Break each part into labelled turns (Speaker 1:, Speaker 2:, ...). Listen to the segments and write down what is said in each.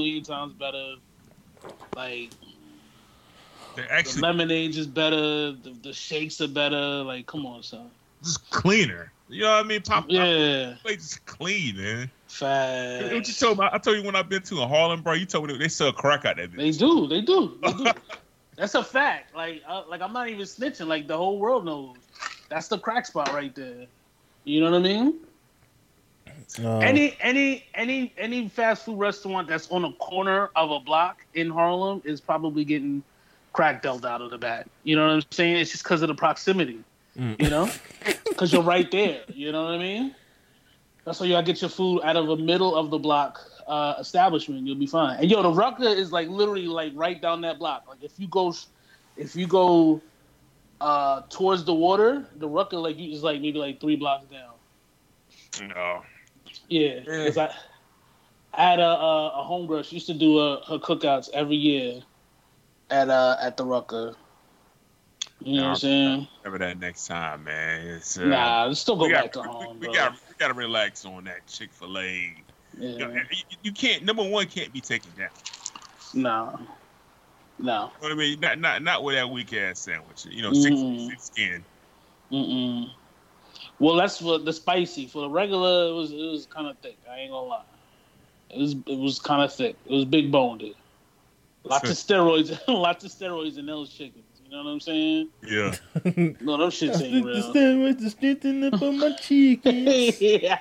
Speaker 1: million times better. Like the
Speaker 2: actually
Speaker 1: lemonade is better. The, the shakes are better. Like, come on, son.
Speaker 2: just cleaner. You know what I mean? Pop, pop
Speaker 1: Yeah,
Speaker 2: place is clean, man. What you told me? I told you when I've been to in Harlem, bro. You told me they sell crack out there.
Speaker 1: They do. They do. They do. That's a fact. Like, uh, like I'm not even snitching. Like the whole world knows. That's the crack spot right there. You know what I mean?
Speaker 3: Uh,
Speaker 1: Any any any any fast food restaurant that's on a corner of a block in Harlem is probably getting crack dealt out of the bat. You know what I'm saying? It's just because of the proximity.
Speaker 3: Mm.
Speaker 1: You know, because you're right there. You know what I mean? That's why you gotta get your food out of a middle of the block uh, establishment. You'll be fine. And yo, the Rucker is like literally like right down that block. Like if you go, if you go uh, towards the water, the Rucker like you is like maybe like three blocks down.
Speaker 2: No.
Speaker 1: Yeah,
Speaker 2: Yeah.
Speaker 1: 'cause I, I had a, a, a homegirl. She used to do uh her cookouts every year at uh at the Rucker. You know what I'm saying?
Speaker 2: Remember that next time, man. It's, uh,
Speaker 1: Nah, let's still go
Speaker 2: we
Speaker 1: back
Speaker 2: got
Speaker 1: to home,
Speaker 2: we
Speaker 1: bro.
Speaker 2: got we got to relax on that Chick Fil A.
Speaker 1: yeah.
Speaker 2: You, know, you, you can't. Number one can't be taken down.
Speaker 1: No, no.
Speaker 2: You know what I mean? Not not not with that weak ass sandwich. You know, six
Speaker 1: Mm.
Speaker 2: six skin.
Speaker 1: Mm-mm. Well, that's for the spicy. For the regular, it was it was kind of thick. I ain't gonna lie. It was it was kind of thick. It was big boned. Lots of steroids, lots of steroids in those chickens. You know what I'm saying?
Speaker 2: Yeah.
Speaker 1: No, those shits ain't
Speaker 3: the
Speaker 1: real.
Speaker 3: steroids to strengthen up on my chickens.
Speaker 1: yeah.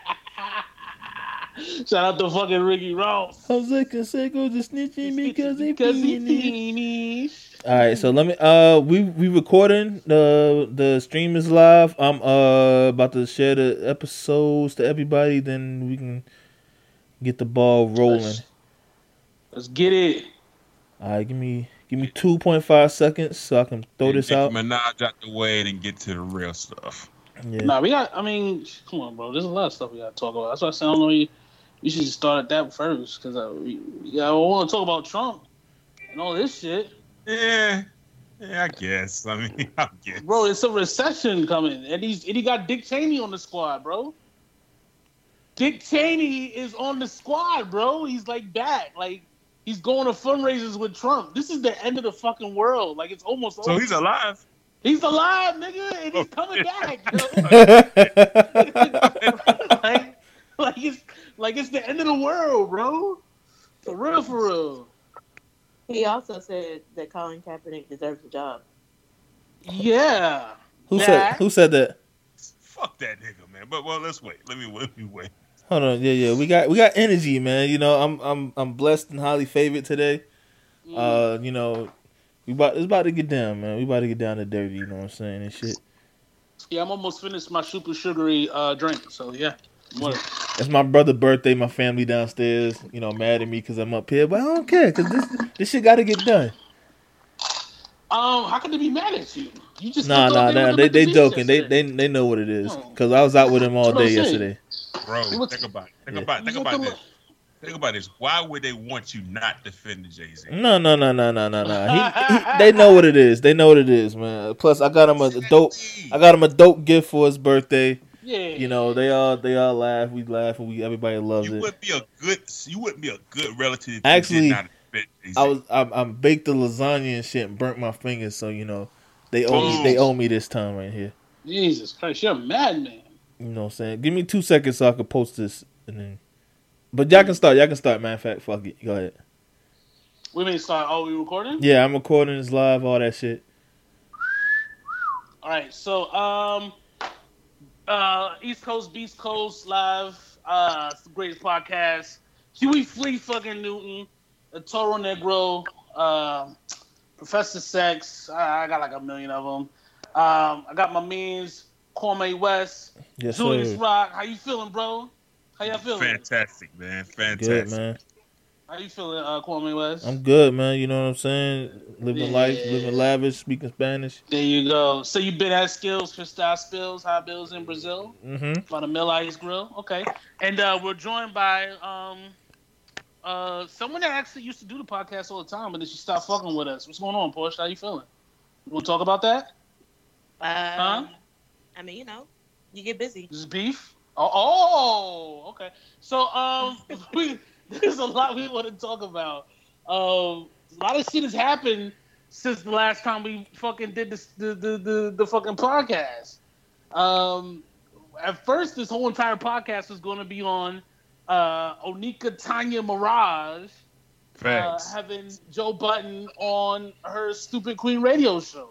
Speaker 1: Shout out to fucking Ricky Ross.
Speaker 3: Jose Canseco just snitching because they
Speaker 1: Because he
Speaker 3: peeing it.
Speaker 1: Fiendish.
Speaker 3: All right, so let me. Uh, we we recording the the stream is live. I'm uh about to share the episodes to everybody. Then we can get the ball rolling.
Speaker 1: Let's, let's get it.
Speaker 3: All right, give me give me two point five seconds so I can throw this out.
Speaker 2: Minaj out the way and get to the real stuff.
Speaker 3: Yeah.
Speaker 1: Nah, we got. I mean, come on, bro. There's a lot of stuff we got to talk about. That's why I said I don't know. You, you should just start at that first because I, we, yeah, I want to talk about Trump and all this shit,
Speaker 2: Yeah. Yeah, I guess. I mean, I guess.
Speaker 1: bro. It's a recession coming, and he's and he got Dick Cheney on the squad, bro. Dick Cheney is on the squad, bro. He's like back, like he's going to fundraisers with Trump. This is the end of the fucking world. Like it's almost
Speaker 2: So
Speaker 1: over.
Speaker 2: he's alive.
Speaker 1: He's alive, nigga, and he's coming back. Like, like it's like it's the end of the world, bro. For real, for real.
Speaker 4: He also said that Colin Kaepernick deserves a job.
Speaker 1: Yeah.
Speaker 3: who
Speaker 1: Yeah.
Speaker 3: said who said that?
Speaker 2: Fuck that nigga, man. But well, let's wait. Let me let me wait.
Speaker 3: Hold on, yeah, yeah. We got we got energy, man. You know, I'm I'm I'm blessed and highly favored today. Uh, you know, we about it's about to get down, man. We about to get down to dirty. You know what I'm saying and shit.
Speaker 1: yeah, I'm almost finished my super sugary uh, drink. So yeah. What?
Speaker 3: It's my brother's birthday. My family downstairs, you know, mad at me because I'm up here, but I don't care because this this shit got to get done.
Speaker 1: Um, how could they be mad at you? You just
Speaker 3: Nah,
Speaker 1: looked
Speaker 3: nah, nah.
Speaker 1: with
Speaker 3: They they joking.
Speaker 1: beach
Speaker 3: They they they know what it is because I was out with him all
Speaker 1: That's what I'm
Speaker 3: day yesterday.
Speaker 2: Bro, think about it. Think
Speaker 3: Yeah.
Speaker 2: about think
Speaker 1: You
Speaker 2: about
Speaker 1: look
Speaker 2: this.
Speaker 1: a-
Speaker 2: Think about this. Why would they want you not defending Jay Z?
Speaker 3: No, no, no, no, no, no, no. He, he, they know what it is. They know what it is, man. Plus, I got him a dope. I got him a dope gift for his birthday.
Speaker 1: Yeah.
Speaker 3: You know, they all they all laugh. We laugh, and we everybody loves
Speaker 2: You
Speaker 3: it.
Speaker 2: wouldn't be a good. You wouldn't be a good relative.
Speaker 3: Actually,
Speaker 2: you did not defend Jay-Z.
Speaker 3: I was I, I baked the lasagna and shit and burnt my fingers, so you know they owe me they owe me this time right here.
Speaker 1: Jesus Christ, you're a madman.
Speaker 3: You know what I'm saying? Give me two seconds so I can post this and then. But y'all can start. Y'all can start. Matter of fact, fuck it. Go ahead.
Speaker 1: We may start. Oh, we recording?
Speaker 3: Yeah, I'm recording this live. All that shit.
Speaker 1: All right, so um, uh, East Coast, Beast Coast live. Uh, greatest podcast. Huey Flea, fucking Newton, the Toro Negro, uh, Professor Sex. I, I got like a million of them. Um, I got my means, Kwame West,
Speaker 3: Yes,
Speaker 1: Julius
Speaker 3: sir.
Speaker 1: Rock. How you feeling, bro? How y'all feeling?
Speaker 2: fantastic, man. Fantastic.
Speaker 3: Good man.
Speaker 1: How you feeling, uh, Kwame West?
Speaker 3: I'm good, man. You know what I'm saying? Living life, living lavish, speaking Spanish.
Speaker 1: there you go. So you've been at Skills for Style Spills, High Bills in Brazil?
Speaker 3: Mm-hmm.
Speaker 1: by the Mill Ice Grill. Okay, and uh, we're joined by um, uh, someone that actually used to do the podcast all the time, but then she stopped fucking with us. What's going on, Porsche? How you feeling? You want to talk about that?
Speaker 4: Um, I mean, you know, you get busy.
Speaker 1: This is beef. Oh, oh okay. So um, we there's a lot we want to talk about. Um, a lot of shit has happened since the last time we fucking did this, the, the the the fucking podcast. Um, at first, this whole entire podcast was going to be on uh, Onika Tanya Maraj uh, having Joe Budden on her Stupid Queen radio show,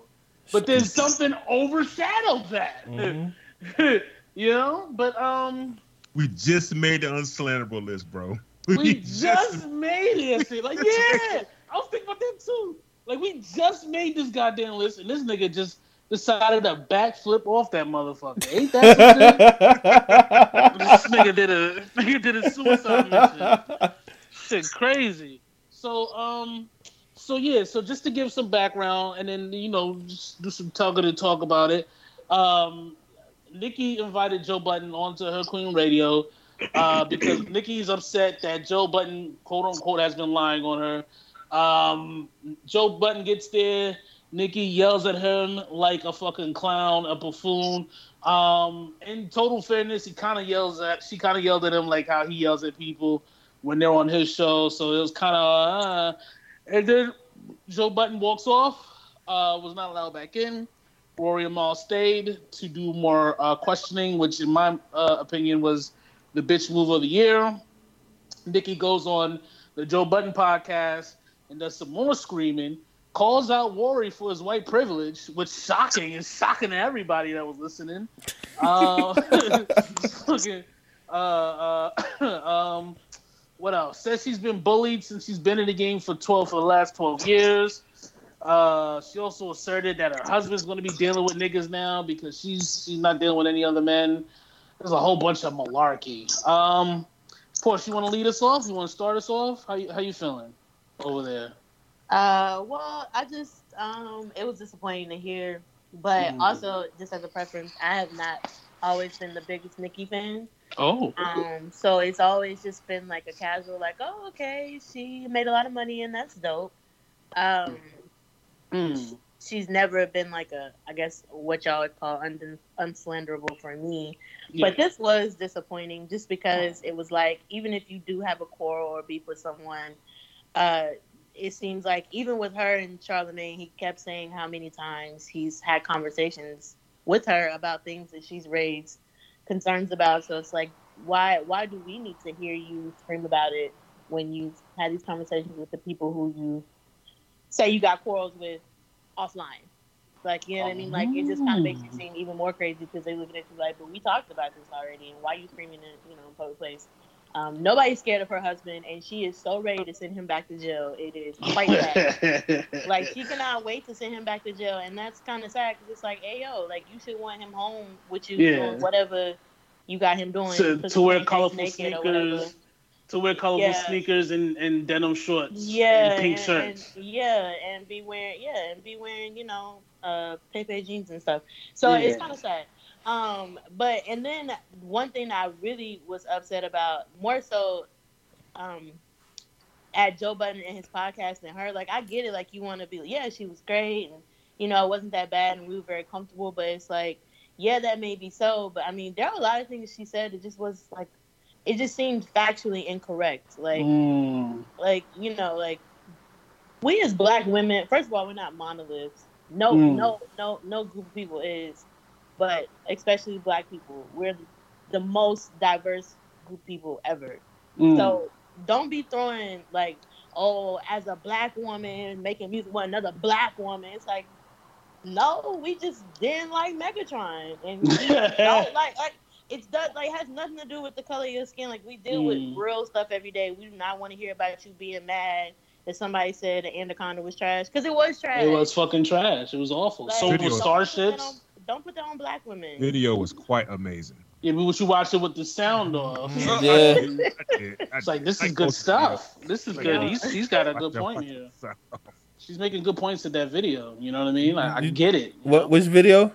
Speaker 1: but then something overshadowed that.
Speaker 3: Mhm.
Speaker 1: you know, but um,
Speaker 2: we just made the unslanderable list, bro.
Speaker 1: We just made it. Like, yeah, I was thinking about that too. Like, we just made this goddamn list, and this nigga just decided to backflip off that motherfucker. Ain't that some shit? this nigga did a nigga did a suicide mission. Shit, crazy. So, um, so yeah, so just to give some background, and then you know, just do some targeted talk about it. Um, Nikki invited Joe Budden onto her Queen Radio uh, because Nikki's upset that Joe Budden, quote unquote, has been lying on her. Um, Joe Budden gets there. Nikki yells at him like a fucking clown, a buffoon. Um, in total fairness, he kind of yells at. She kind of yelled at him like how he yells at people when they're on his show. So it was kind of. Uh, and then Joe Budden walks off. Uh, was not allowed back in. Rory Amal stayed to do more uh, questioning, which, in my uh, opinion, was the bitch move of the year. Nikki goes on the Joe Budden podcast and does some more screaming, calls out Rory for his white privilege, which shocking is shocking to everybody that was listening. Uh, fucking, uh, uh, um, what else? Says she's been bullied since she's been in the game for twelve for the last twelve years. Uh, she also asserted that her husband's going to be dealing with niggas now because she's she's not dealing with any other men. There's a whole bunch of malarkey. Um, Porsche, you want to lead us off? You want to start us off? How you, how you feeling over there?
Speaker 4: Uh, well, I just um, it was disappointing to hear, but
Speaker 1: Mm.
Speaker 4: also just as a preference, I have not always been the biggest Nicki fan.
Speaker 1: Oh,
Speaker 4: Um, so it's always just been like a casual, like, oh, okay, she made a lot of money and that's dope. Um,
Speaker 1: mm.
Speaker 4: She's never been like a, I guess what y'all would call un- unslanderable for me.
Speaker 1: yeah.
Speaker 4: But this was disappointing just because it was like, even if you do have a quarrel or beef with someone, uh, it seems like even with her and Charlemagne, he kept saying how many times he's had conversations with her about things that she's raised concerns about. So it's like, why why do we need to hear you scream about it when you've had these conversations with the people who you say you got quarrels with offline? Like, you know what I mean? Like, it just kind of makes you seem even more crazy because they look at you like, but we talked about this already, and why you screaming in, you know, in public place? Um, nobody's scared of her husband, and she is so ready to send him back to jail. It is quite sad. like, she cannot wait to send him back to jail, and that's kind of sad because it's like, hey, yo, like, you should want him home with you
Speaker 1: Yeah.
Speaker 4: doing whatever you got him doing.
Speaker 1: to, to wear colorful
Speaker 4: naked or
Speaker 1: sneakers, to wear colorful
Speaker 4: Yeah.
Speaker 1: sneakers and, and denim shorts,
Speaker 4: Yeah,
Speaker 1: and pink
Speaker 4: and-
Speaker 1: shirts.
Speaker 4: and- yeah, and be wearing yeah, and be wearing you know uh Pepe jeans and stuff. So it's kind of sad. Um, but and then one thing I really was upset about more so, um, at Joe Budden and his podcast and her, like I get it, like you want to be, yeah, she was great and you know it wasn't that bad and we were very comfortable, but it's like, yeah, that may be so, but I mean there are a lot of things she said that just was like, it just seemed factually incorrect, like
Speaker 1: Mm.
Speaker 4: like you know like we as black women first of all we're not monoliths no
Speaker 1: Mm.
Speaker 4: no no no group of people is but especially black people we're the most diverse group of people ever
Speaker 1: Mm.
Speaker 4: so don't be throwing like oh as a black woman making music with another black woman it's like no we just didn't like megatron and we don't like like it's does like has nothing to do with the color of your skin. Like we deal
Speaker 1: Mm.
Speaker 4: with real stuff every day. We do not want to hear about you being mad that somebody said the anaconda was trash because it was trash.
Speaker 1: it was fucking trash. It was awful.
Speaker 4: Like,
Speaker 1: so
Speaker 2: Video
Speaker 1: were
Speaker 4: don't put that
Speaker 1: starships.
Speaker 4: on- Don't put that on black women.
Speaker 2: Video was quite amazing.
Speaker 1: Yeah, but what you watch it with the sound off.
Speaker 3: Yeah.
Speaker 2: I did. I did.
Speaker 1: It's like this
Speaker 2: I
Speaker 1: is good
Speaker 2: go-
Speaker 1: stuff. This is
Speaker 2: Like,
Speaker 1: good. He's he's got a good point here. She's making good points to that video. You know what I mean? Like, I get it.
Speaker 3: What
Speaker 1: know?
Speaker 3: which video?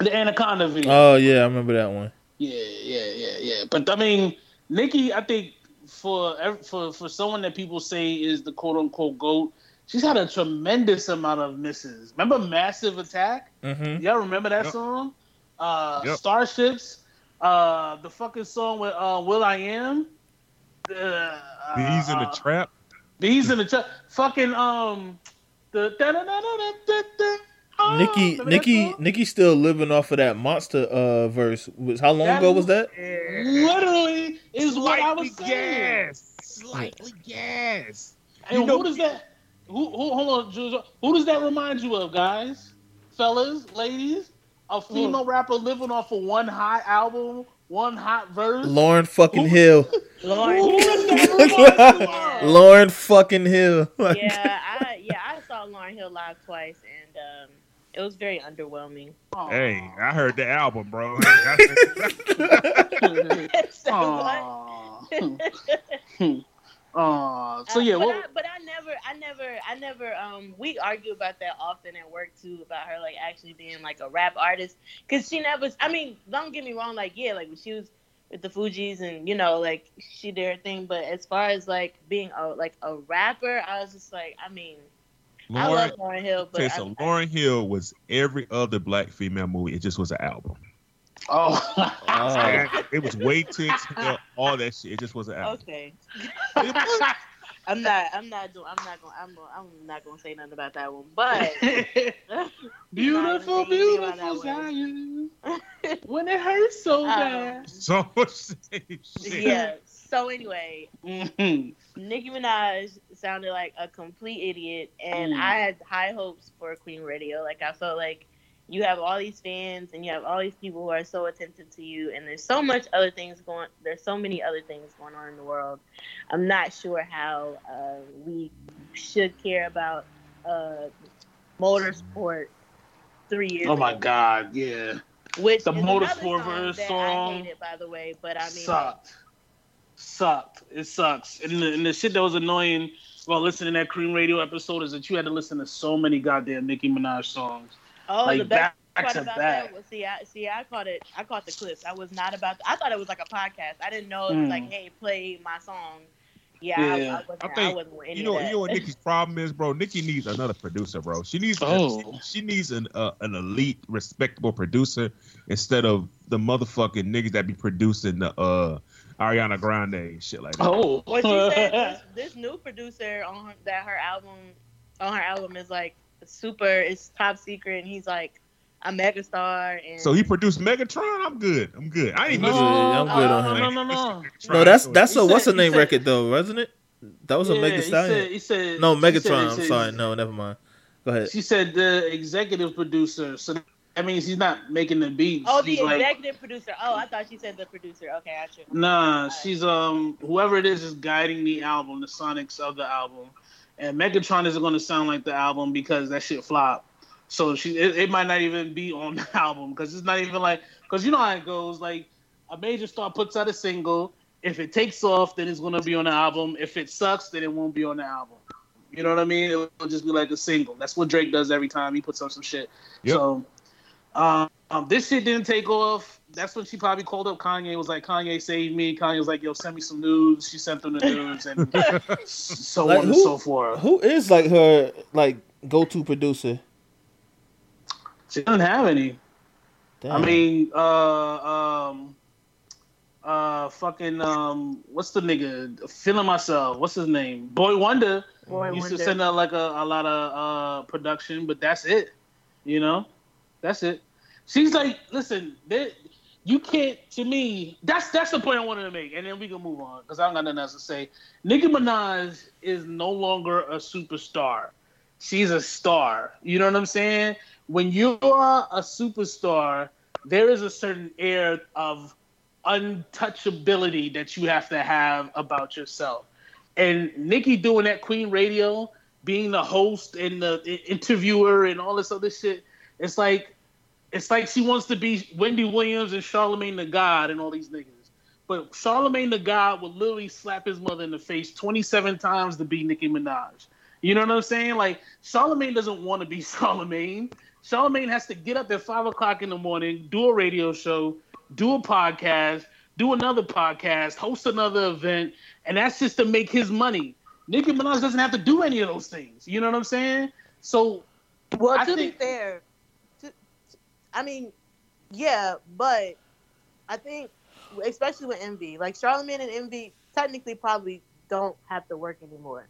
Speaker 1: The anaconda video?
Speaker 3: Oh yeah, I remember that one.
Speaker 1: Yeah, yeah, yeah, yeah. But I mean, Nikki, I think for for for someone that people say is the quote unquote goat, she's had a tremendous amount of misses. Remember Massive Attack?
Speaker 3: Mm-hmm.
Speaker 1: Y'all remember that
Speaker 2: Yep.
Speaker 1: song? Uh,
Speaker 2: Yep.
Speaker 1: Starships. Uh, the fucking song with uh, Will I Am. Uh,
Speaker 2: Beez in the
Speaker 1: uh,
Speaker 2: trap.
Speaker 1: Beez in the trap. Fucking um, the Oh,
Speaker 3: Nikki, Nikki,
Speaker 1: song?
Speaker 3: Nikki still living off of that monster uh verse. Was how long
Speaker 1: That
Speaker 3: ago was that?
Speaker 1: literally is what I was saying.
Speaker 2: gas. Slightly gas.
Speaker 1: And
Speaker 2: You know-
Speaker 1: who does that? Who, who hold on, Jules, who does that remind you of, guys, fellas, ladies? A female rapper living off of one hot album, one hot verse.
Speaker 3: Lauryn fucking
Speaker 1: Who-
Speaker 3: Hill.
Speaker 4: Lauryn.
Speaker 1: Who does that you of?
Speaker 3: Lauryn fucking Hill.
Speaker 4: yeah, I yeah I saw Lauryn Hill live twice, and it was very underwhelming.
Speaker 1: Aw.
Speaker 2: Hey, I heard the album, bro.
Speaker 4: so
Speaker 1: Aw. Aw. So
Speaker 4: Uh,
Speaker 1: yeah,
Speaker 4: but,
Speaker 1: what,
Speaker 4: I, but I never, I never, I never. Um, we argue about that often at work too, about her like actually being like a rap artist, because she never. I mean, don't get me wrong, like yeah, like when she was with the Fugees and you know like she did her thing, but as far as like being a like a rapper, I was just like, I mean, I love Lauryn Hill, but
Speaker 2: okay,
Speaker 4: I,
Speaker 2: so Lauryn Hill was every other black female movie. It just was an album.
Speaker 1: oh.
Speaker 3: Oh.
Speaker 2: It was way too expensive, all that shit. It just was an album.
Speaker 4: okay. I'm not. I'm not doing. I'm not going. I'm. I'm not going to say nothing about that one. But
Speaker 1: beautiful,
Speaker 4: Not even thinking about
Speaker 1: beautiful
Speaker 4: that
Speaker 1: Zion. when it hurts so
Speaker 4: Um,
Speaker 1: bad.
Speaker 2: So much same shit.
Speaker 4: yeah. So anyway,
Speaker 1: Mhm.
Speaker 4: Nicki Minaj sounded like a complete idiot, and
Speaker 1: Mm.
Speaker 4: I had high hopes for Queen Radio. Like I felt like you have all these fans, and you have all these people who are so attentive to you, and there's so much other things going. There's so many other things going on in the world. I'm not sure how uh, we should care about uh, motorsport three years.
Speaker 1: Oh my
Speaker 4: ago,
Speaker 1: God, yeah.
Speaker 4: Which
Speaker 1: The Motorsport
Speaker 4: song
Speaker 1: song
Speaker 4: I hated, by the way. But I mean,
Speaker 1: sucked. Sucked. It sucks. And the, and the shit that was annoying while listening to that Queen Radio episode is that you had to listen to so many goddamn Nicki Minaj songs.
Speaker 4: Oh,
Speaker 1: like
Speaker 4: the best
Speaker 1: back
Speaker 4: part
Speaker 1: to
Speaker 4: about
Speaker 1: back.
Speaker 4: that was see, I see, I caught it. I caught the clips. I was not about. I thought it was like a podcast. I didn't know it was
Speaker 1: Mm.
Speaker 4: like, hey, play my song. Yeah, I,
Speaker 1: Yeah.
Speaker 4: I wasn't.
Speaker 2: I
Speaker 4: I,
Speaker 2: think,
Speaker 4: wasn't
Speaker 2: You know,
Speaker 4: that.
Speaker 2: you know what Nikki's problem is, bro. Nikki needs another producer, bro. She needs,
Speaker 1: Oh.
Speaker 2: she, she needs an uh, an elite, respectable producer instead of the motherfucking niggas that be producing the uh Ariana Grande shit like that.
Speaker 1: Oh.
Speaker 4: Well, she said this, this new producer on her, that her album on her album is like super. It's top secret, and he's like a megastar. And
Speaker 2: So he produced Megatron. I'm good. I'm good. I ain't
Speaker 1: No,
Speaker 2: even
Speaker 3: Yeah, I'm good on
Speaker 1: no,
Speaker 3: him.
Speaker 1: no, no, no.
Speaker 3: No, that's that's
Speaker 1: He
Speaker 3: a
Speaker 1: said-
Speaker 3: what's the name
Speaker 1: said-
Speaker 3: record though, wasn't it? That was a
Speaker 1: Yeah,
Speaker 3: Mega
Speaker 1: he
Speaker 3: Stallion.
Speaker 1: said- he said-
Speaker 3: no,
Speaker 1: he said-
Speaker 3: Megatron. I'm
Speaker 1: said-
Speaker 3: sorry. No, never mind. Go ahead.
Speaker 1: She said the executive producer. So that means he's not making the beats.
Speaker 4: oh, the
Speaker 1: He's like-
Speaker 4: executive producer. Oh, I thought she said the producer. Okay, I should.
Speaker 1: Nah, she's um whoever it is is guiding the album, the sonics of the album, and Megatron isn't going to sound like the album because that shit flopped. So she it, it might not even be on the album because it's not even like because you know how it goes. Like a major star puts out a single, if it takes off, then it's going to be on the album. If it sucks, then it won't be on the album. You know what I mean? It'll just be like a single. That's what Drake does every time he puts out some shit.
Speaker 2: Yep.
Speaker 1: So um, um, this shit didn't take off. That's when she probably called up Kanye. Was like, Kanye saved me. Kanye was like, Yo, send me some nudes. She sent them the nudes, and so
Speaker 3: Like,
Speaker 1: on and so forth.
Speaker 3: Who is like her like go to producer?
Speaker 1: She doesn't have any.
Speaker 3: Damn.
Speaker 1: I mean, uh, um, uh, fucking, um, what's the nigga? Feeling myself. What's his name? Boi-1da.
Speaker 4: Boy
Speaker 1: used
Speaker 4: Wonder.
Speaker 1: to send out like a, a lot of uh production, but that's it. You know, that's it. She's like, listen, there, you can't. To me, that's that's the point I wanted to make, and then we can move on because I don't got nothing else to say. Nicki Minaj is no longer a superstar. She's a star. You know what I'm saying? When you are a superstar, there is a certain air of untouchability that you have to have about yourself. And Nikki doing that Queen Radio, being the host and the interviewer and all this other shit, it's like it's like she wants to be Wendy Williams and Charlemagne the God and all these niggas. But Charlemagne the God would literally slap his mother in the face 27 times to be Nicki Minaj. You know what I'm saying? Like Charlemagne doesn't want to be Charlemagne. Charlemagne has to get up at five o'clock in the morning, do a radio show, do a podcast, do another podcast, host another event, and that's just to make his money. Nicki Minaj doesn't have to do any of those things. You know what I'm saying? So
Speaker 4: Well,
Speaker 1: I
Speaker 4: to
Speaker 1: think-
Speaker 4: be fair, I mean, yeah, but I think, especially with Envy, like Charlemagne and Envy, technically probably don't have to work anymore.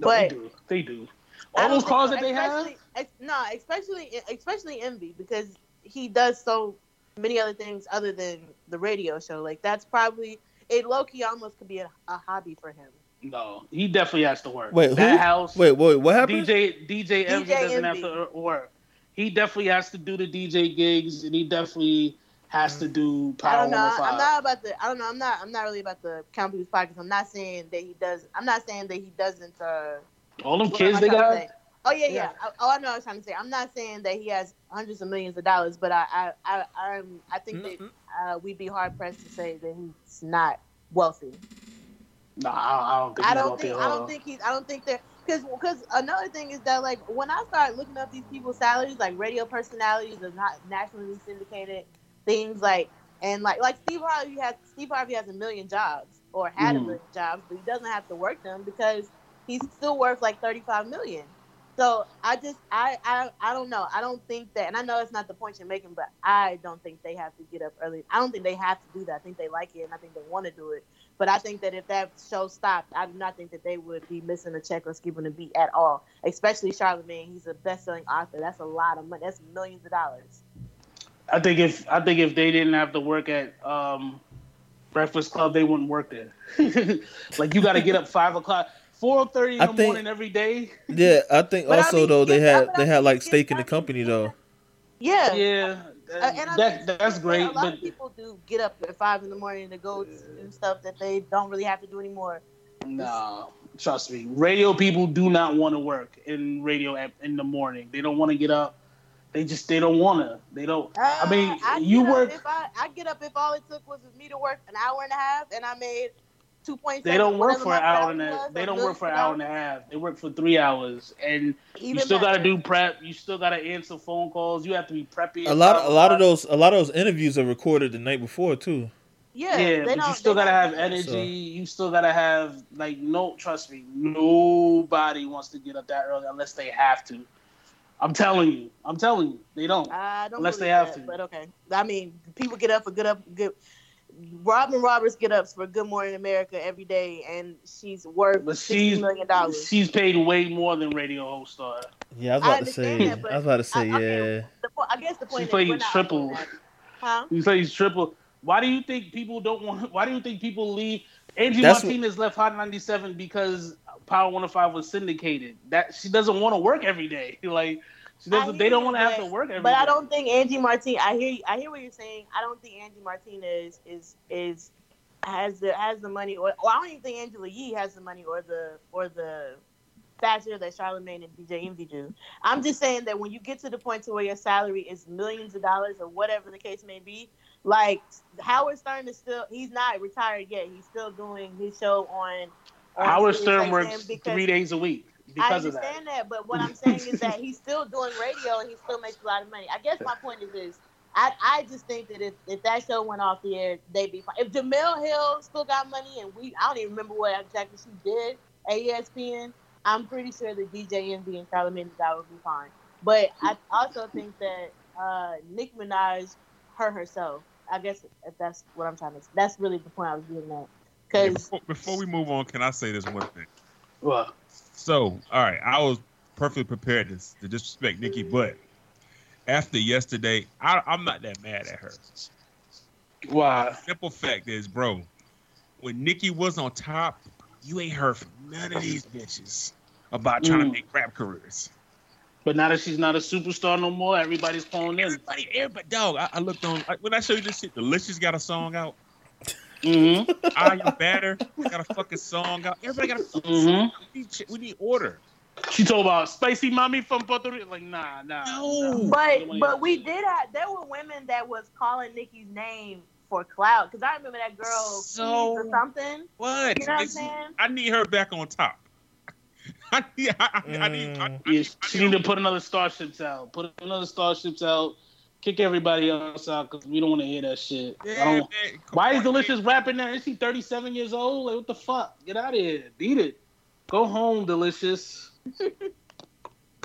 Speaker 1: No, they do. They do. All those
Speaker 4: calls
Speaker 1: that they have.
Speaker 4: ex- No, especially especially Envy because he does so many other things other than the radio show. Like that's probably it. Low key almost could be a, a hobby for him.
Speaker 1: No, he definitely has to work.
Speaker 3: Wait,
Speaker 1: that
Speaker 3: who?
Speaker 1: house.
Speaker 3: Wait, wait, what happened?
Speaker 1: DJ DJ Envy doesn't have to work. He definitely has to do the DJ gigs, and he definitely has to do
Speaker 4: I don't know. I'm not about the. I don't know. I'm not. I'm not really about the count people's pockets. I'm not saying that he does. I'm not saying that he doesn't. Uh,
Speaker 1: All them kids
Speaker 4: am I
Speaker 1: they got.
Speaker 4: Oh yeah, yeah.
Speaker 1: Yeah.
Speaker 4: I, oh, I know. what I was trying to say. I'm not saying that he has hundreds of millions of dollars, but I, I, I, I'm, I think that
Speaker 3: Mm-mm.
Speaker 4: uh, we'd be hard pressed to say that he's not wealthy.
Speaker 1: Nah, I don't think.
Speaker 4: I don't think. I don't think he's. I don't think that because because another thing is that like when I start looking up these people's salaries, like radio personalities or not nationally syndicated things, like and like like Steve Harvey has Steve Harvey has a million jobs or had a
Speaker 1: Mhm.
Speaker 4: million jobs, but he doesn't have to work them because he's still worth like thirty five million. So I just I, I I don't know. I don't think that, and I know it's not the point you're making, but I don't think they have to get up early. I don't think they have to do that. I think they like it, and I think they want to do it. But I think that if that show stopped, I do not think that they would be missing a check or skipping a beat at all. Especially Charlemagne, he's a best-selling author. That's a lot of money. That's millions of dollars.
Speaker 1: I think if I think if they didn't have to work at um, Breakfast Club, they wouldn't work there. like you got to get up five o'clock, four thirty in
Speaker 3: I
Speaker 1: the
Speaker 3: think-
Speaker 1: morning every day.
Speaker 3: Yeah, I think
Speaker 4: But I
Speaker 3: also
Speaker 4: mean,
Speaker 3: though they
Speaker 4: yeah,
Speaker 3: had they had like
Speaker 4: it's
Speaker 3: stake in the company though.
Speaker 4: Yeah.
Speaker 1: Yeah,
Speaker 4: Uh, and I
Speaker 1: that
Speaker 4: think
Speaker 1: that's great,
Speaker 4: A lot
Speaker 1: but
Speaker 4: of people do get up at five in the morning to go do stuff that they don't really have to do anymore.
Speaker 1: no, trust me, radio people do not want to work in radio at, in the morning. They don't want to get up. They just they don't want to. They don't. I mean,
Speaker 4: Uh, I
Speaker 1: you work.
Speaker 4: If I, I get up if all it took was me to work an hour and a half, and I made two point.
Speaker 1: They don't work for an hour and a. They don't work for an hour and a half. They work for three hours, and you still got to do prep. You still got to answer phone calls. You have to be preppy.
Speaker 3: A lot a lot of those a lot of those interviews are recorded the night before too.
Speaker 4: Yeah,
Speaker 1: Yeah,
Speaker 4: they
Speaker 1: but you
Speaker 4: don't-
Speaker 1: still gotta have energy.
Speaker 3: So-
Speaker 1: You still gotta have like no. Trust me, nobody wants to get up that early unless they have to. I'm telling you. I'm telling you, they don't.
Speaker 4: I don't
Speaker 1: Unless they have
Speaker 4: that,
Speaker 1: to.
Speaker 4: But okay, I mean, people get up for good up good. Robin Roberts get ups for Good Morning America every day, and she's worth
Speaker 1: But she's
Speaker 4: million dollars.
Speaker 1: she's paid way more than radio host are.
Speaker 3: Yeah, I was
Speaker 4: I
Speaker 3: about to say
Speaker 4: that,
Speaker 3: I was about to say
Speaker 4: I-
Speaker 3: yeah.
Speaker 4: The I guess the point
Speaker 1: She
Speaker 4: is we're
Speaker 1: plays triple.
Speaker 4: arguing that. Huh?
Speaker 1: You say he's triple. Why do you think people don't want? Why do you think people leave? Angie
Speaker 3: That's what-
Speaker 1: Martinez left Hot 97 because Power 105 was syndicated. That she doesn't want to work every day. Like she doesn't. They don't want to have to work every
Speaker 4: But I don't think Angie Martinez. I hear. I hear what you're saying. I don't think Angie Martinez is is has the has the money, or, or I don't even think Angela Yee has the money or the or the stature that Charlemagne and DJ Envy do. I'm just saying that when you get to the point to where your salary is millions of dollars or whatever the case may be, like Howard Stern is still he's not retired yet. He's still doing his show on. on
Speaker 1: Howard Stern works three days a week because of that.
Speaker 4: understand that. but what I'm saying is that he's still doing radio and he still makes a lot of money. I guess my point is this. I, I just think that if, if that show went off the air, they'd be fine. If Jemele Hill still got money and we I don't even remember what exactly she did at ESPN, I'm pretty sure that DJ Envy and Charlemagne the God would be fine. But I also think that uh, Nick Minaj hurt herself. I guess if that's what I'm trying to. Say. That's really the point I was getting at. Because
Speaker 2: before, before we move on, can I say this one thing?
Speaker 1: Well,
Speaker 2: So, all right, I was perfectly prepared to, to disrespect Nikki, but after yesterday, I, I'm not that mad at her.
Speaker 1: why?
Speaker 2: Simple fact is, bro, when Nikki was on top, you ain't heard from none of these bitches about trying to
Speaker 1: Mm.
Speaker 2: make rap careers.
Speaker 1: But now that she's not a superstar no more, everybody's calling in.
Speaker 2: Everybody, everybody, dog. I, I looked on I, when I showed you this shit. Deelishis got a song out.
Speaker 1: Mm-hmm.
Speaker 2: I am better. Got a fucking song out. Everybody got a fucking
Speaker 1: Mhm.
Speaker 2: song. We need, we need order.
Speaker 1: She told about spicy mommy from Puerto Rico. Like, nah, nah.
Speaker 2: No.
Speaker 1: nah.
Speaker 4: But but we did have there were women that was calling Nikki's name for clout because I remember that girl
Speaker 2: So-
Speaker 4: or something.
Speaker 2: What?
Speaker 4: You know what I'm saying?
Speaker 2: I need her back on top. I need. I, I, I need. I, I,
Speaker 3: Mm.
Speaker 1: Yeah,
Speaker 2: I
Speaker 1: she need to put another Starships out. Put another Starships out. Kick everybody else out because we don't want to hear that shit.
Speaker 2: Yeah,
Speaker 1: don't,
Speaker 2: man, come
Speaker 1: why is Deelishis
Speaker 2: man.
Speaker 1: rapping now? Is she 37 years old? Like, what the fuck? Get out of here. Beat it. Go home, Deelishis.
Speaker 2: You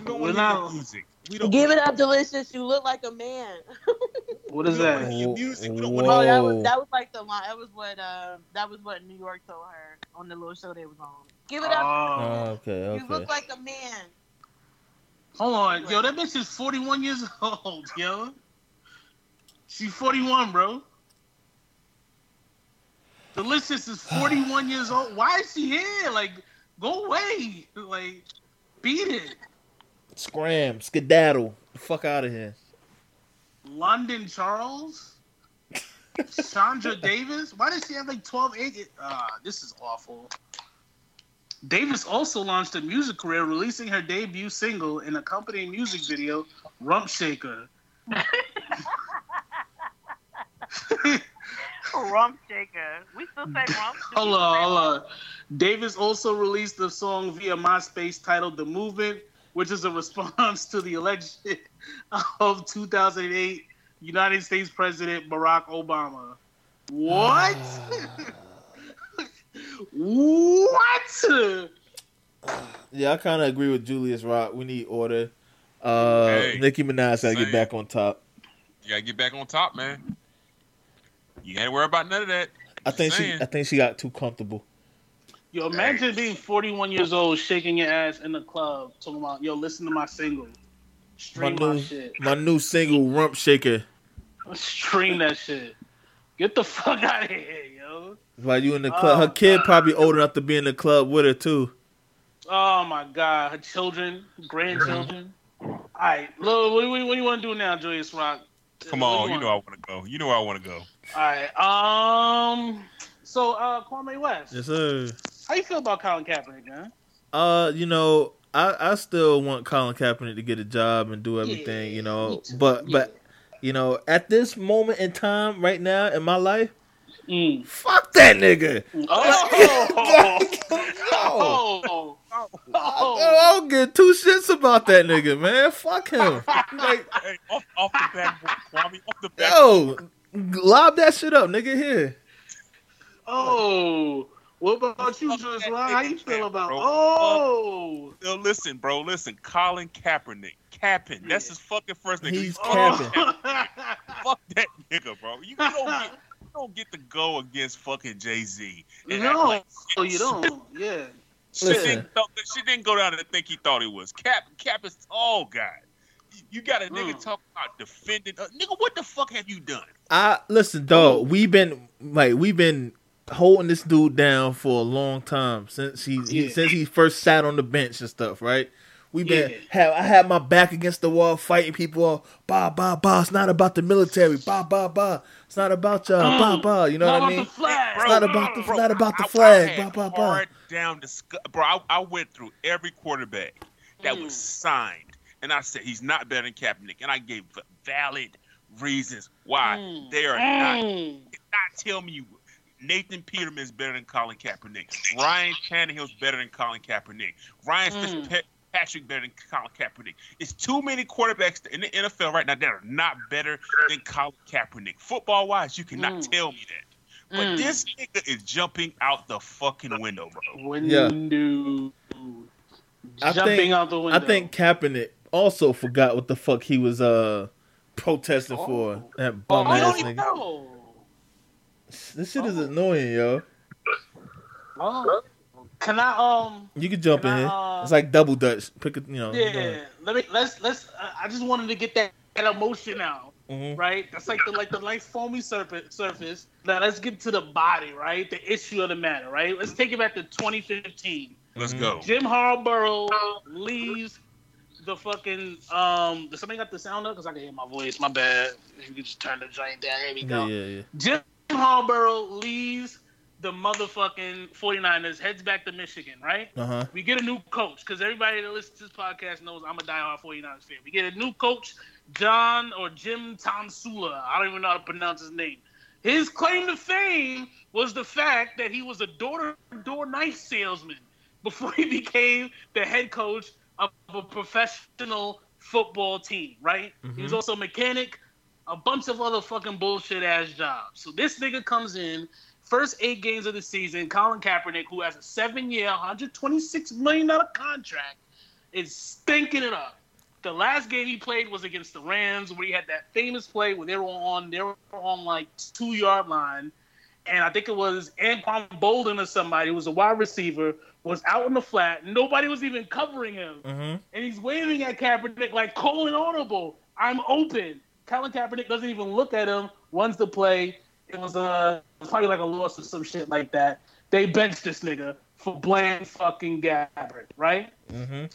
Speaker 2: don't
Speaker 1: We're
Speaker 2: want to hear
Speaker 1: not-
Speaker 2: music. We don't
Speaker 4: Give it up, Deelishis. You look like a man.
Speaker 1: What is
Speaker 2: We
Speaker 1: that?
Speaker 2: music. We don't wanna
Speaker 4: Oh, that was that was like the line. That was what uh, that was what New York told her on the little show they was on. Give it up.
Speaker 3: Oh,
Speaker 1: Oh,
Speaker 3: okay,
Speaker 4: You look like a man.
Speaker 1: hold on, yo, that bitch is 41 years old, yo. She's 41, bro. Deelishis is 41 years old. Why is she here? Like, go away. Like, beat it.
Speaker 3: Scram, skedaddle, the fuck out of here.
Speaker 1: London Charles, Chandra Davis. Why does she have like 12 agents? Ah, this is awful. Davis also launched a music career, releasing her debut single and accompanying music video, Rump Shaker.
Speaker 4: Rump shaker. We still say rump.
Speaker 1: hold on, hold on. Davis also released the song via MySpace titled The Movement, which is a response to the election of 2008 United States President Barack Obama. What? what?
Speaker 3: Yeah, I kind of agree with Julius Rock. We need order. Uh,
Speaker 5: Hey,
Speaker 3: Nicki Minaj gotta get back on top.
Speaker 5: You gotta get back on top, man. You ain't worry about none of that.
Speaker 3: I think she, I think she got too comfortable.
Speaker 1: Yo, imagine being 41 years old, shaking your ass in the club, talking about, yo, listen to my single.
Speaker 3: My
Speaker 1: Stream my,
Speaker 3: new,
Speaker 1: shit.
Speaker 3: my new single, Rump Shaker.
Speaker 1: Stream that shit. Get the fuck out of here, yo.
Speaker 3: While you in the club,
Speaker 1: Oh,
Speaker 3: her kid
Speaker 1: God.
Speaker 3: probably old enough to be in the club with her too.
Speaker 1: Oh my god, her children, grandchildren. All right, Lil, what, do you- what do you want to do now, Julius Rock?
Speaker 5: Come on, you know I want to go. You know I want to go.
Speaker 1: All right. Um. So, uh, Kwame West,
Speaker 3: Yes, sir.
Speaker 1: how you feel about Colin Kaepernick, man?
Speaker 3: Uh, you know, I, I still want Colin Kaepernick to get a job and do everything,
Speaker 1: Yeah,
Speaker 3: you know. But
Speaker 1: Yeah.
Speaker 3: but you know, at this moment in time, right now in my life,
Speaker 1: Mm.
Speaker 3: fuck that nigga.
Speaker 1: Oh. oh. Oh.
Speaker 3: I don't give two shits about that nigga, man. Fuck him. Like,
Speaker 5: Hey, off, off the back, Kwame, off the back.
Speaker 3: yo, lob that shit up, nigga. Here.
Speaker 1: Oh. What about you, Julius Rock? How you feel about?
Speaker 5: Bro.
Speaker 1: Oh.
Speaker 5: Yo, listen, bro, listen. Colin Kaepernick, Kaepernick. That's his fucking first name.
Speaker 3: He's
Speaker 5: Fuck
Speaker 3: Kaepernick.
Speaker 5: that- Fuck that nigga, bro. You, you don't get, you don't get to go against fucking Jay Z.
Speaker 1: no, oh, you don't. Yeah.
Speaker 5: She
Speaker 3: Listen.
Speaker 5: didn't, she didn't go down and think he thought he was. Cap Cap is tall guy. You- You got a nigga
Speaker 1: Mm.
Speaker 5: talking about defending. Uh, nigga, what the fuck have you done?
Speaker 3: I listen, dog. We've been like we've been holding this dude down for a long time since he, he since he first sat on the bench and stuff, right? We've been
Speaker 1: Yeah.
Speaker 3: have I had my back against the wall fighting people all bah bah bah. It's not about the military, bah bah bah. It's not about y'all, bah bah. You know what I mean?
Speaker 1: flag.
Speaker 3: It's not about the-
Speaker 5: Bro,
Speaker 3: not about the
Speaker 5: I- I
Speaker 3: flag.
Speaker 5: had
Speaker 3: Bah, bah, bah.
Speaker 5: hard down discuss- bro. I, I went through every quarterback that was
Speaker 1: Mm.
Speaker 5: signed, and I said he's not better than Kaepernick, and I gave valid reasons why
Speaker 1: Mm.
Speaker 5: they are not.
Speaker 1: Mm.
Speaker 5: Not tell me you. Nathan is better than Colin Kaepernick. Ryan Tannehill's better than Colin Kaepernick. Ryan
Speaker 1: Mm.
Speaker 5: Fitzpatrick better than Colin Kaepernick. It's too many quarterbacks in the NFL right now that are not better than Colin Kaepernick. Football wise, you cannot
Speaker 1: Mm.
Speaker 5: tell me that. But
Speaker 1: Mm.
Speaker 5: this nigga is jumping out the fucking window, bro.
Speaker 1: Window.
Speaker 3: I
Speaker 1: Jumping
Speaker 3: think-
Speaker 1: out the window.
Speaker 3: I think Kaepernick also forgot what the fuck he was uh protesting for. That
Speaker 1: Oh,
Speaker 3: bum
Speaker 1: I
Speaker 3: ass nigga.
Speaker 1: know.
Speaker 3: This shit is
Speaker 1: Oh.
Speaker 3: annoying, yo.
Speaker 1: Oh. Can I um?
Speaker 3: You can jump
Speaker 1: Can
Speaker 3: in
Speaker 1: I, uh,
Speaker 3: It's like double dutch. Pick a, you know.
Speaker 1: Yeah. Let me let's let's. I I just wanted to get that, that emotion out.
Speaker 3: Mhm.
Speaker 1: Right. That's like the like the nice foamy surface. Surface. Now let's get to the body. Right. The issue of the matter. Right. Let's take it back to 2015.
Speaker 5: Let's
Speaker 3: Mhm.
Speaker 5: go.
Speaker 1: Jim Harbaugh leaves the fucking um. Does somebody got the sound up? Cause I can hear my voice. My bad. If you could just turn the joint down. There we go.
Speaker 3: yeah, yeah.
Speaker 1: Jim Harbaugh leaves the motherfucking 49ers, heads back to Michigan, right?
Speaker 3: Uh huh.
Speaker 1: We get a new coach because everybody that listens to this podcast knows I'm a diehard 49ers fan. We get a new coach, John or Jim Tomsula. I don't even know how to pronounce his name. His claim to fame was the fact that he was a door-to-door knife salesman before he became the head coach of a professional football team, right? He was
Speaker 3: Mhm.
Speaker 1: also a mechanic, a bunch of other fucking bullshit ass jobs. So this nigga comes in, first eight games of the season, Colin Kaepernick, who has a seven year, $126 million contract, is stinking it up. The last game he played was against the Rams, where he had that famous play where they were on they were on like two yard line, and I think it was Anquan Boldin or somebody who was a wide receiver was out in the flat. Nobody was even covering him,
Speaker 3: Mm-hmm.
Speaker 1: and he's waving at Kaepernick like Cole and Audible. I'm open. Colin Kaepernick doesn't even look at him. Runs the play. It was uh, it was probably like a loss or some shit like that. They benched this nigga for Blaine fucking Gabbert, right?
Speaker 3: Mm-hmm.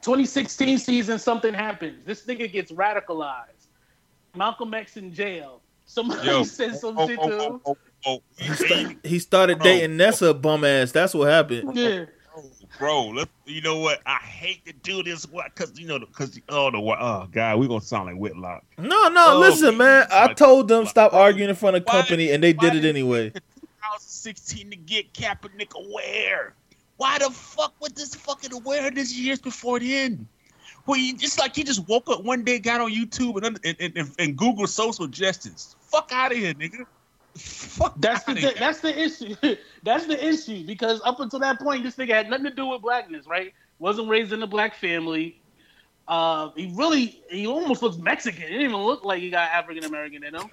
Speaker 1: 2016 season, something happens. This nigga gets radicalized. Malcolm X in jail. Somebody
Speaker 5: Yo,
Speaker 1: said some
Speaker 5: oh,
Speaker 1: shit
Speaker 5: oh,
Speaker 1: to
Speaker 5: oh,
Speaker 1: him.
Speaker 5: oh, oh,
Speaker 3: He, he started dating Nessa bum ass. That's what happened.
Speaker 1: Yeah.
Speaker 5: Bro. Let, you know what? I hate to do this, what? Because you know, because oh the oh god, we gonna sound like Whitlock.
Speaker 3: No, no,
Speaker 5: Oh,
Speaker 3: listen, man. I told them stop arguing in front of company, and they did it anyway.
Speaker 5: 2016 to get Kaepernick aware. Why the fuck was this fucking aware this years before then? Well, you just like he just woke up one day, got on YouTube and and, and, and, and Google social justice. Fuck out of here, nigga. Fuck
Speaker 1: That's the
Speaker 5: here.
Speaker 1: that's the issue. that's the issue because up until that point, this nigga had nothing to do with blackness, right? Wasn't raised in a black family. Uh, he really he almost looks Mexican. He didn't even look like he got African American in him.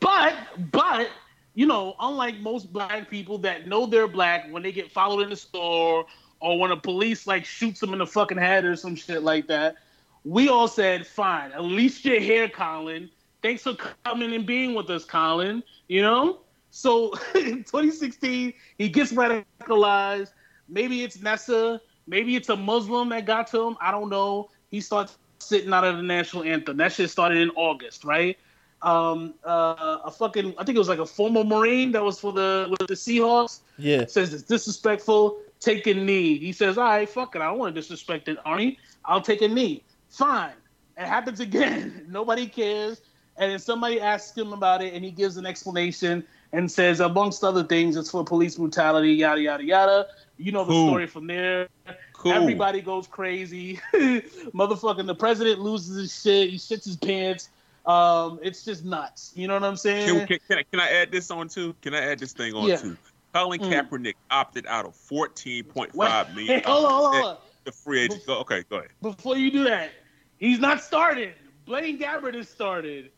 Speaker 1: But but you know, unlike most black people that know they're black, when they get followed in the store or when a police like shoots them in the fucking head or some shit like that, we all said, "Fine, at least you're here, Colin. Thanks for coming and being with us, Colin." You know. So in 2016, he gets radicalized. Maybe it's Nessa. Maybe it's a Muslim that got to him. I don't know. He starts sitting out of the national anthem. That shit started in August, right? Um, uh, a fucking, I think it was like a former Marine that was for the with the Seahawks
Speaker 3: Yeah.
Speaker 1: says it's disrespectful. Take a knee. He says, "All right, fuck it. I don't want to disrespect it, Arnie. I'll take a knee. Fine." It happens again. Nobody cares. And then somebody asks him about it, and he gives an explanation and says, amongst other things, it's for police brutality, yada yada yada. You know the
Speaker 5: Cool.
Speaker 1: story from there.
Speaker 5: cool.
Speaker 1: Everybody goes crazy. Motherfucking the president loses his shit. He shits his pants. Um, it's just nuts. You know what I'm saying?
Speaker 5: Can, can, can, I, can I add this on too? Can I add this thing on
Speaker 1: Yeah.
Speaker 5: too? Colin
Speaker 1: Mm.
Speaker 5: Kaepernick opted out of fourteen point
Speaker 1: Wait, hey, hold on, hold on.
Speaker 5: The free agent. Go, okay, go ahead.
Speaker 1: before you do that, he's not started. Blaine Gabbert is started,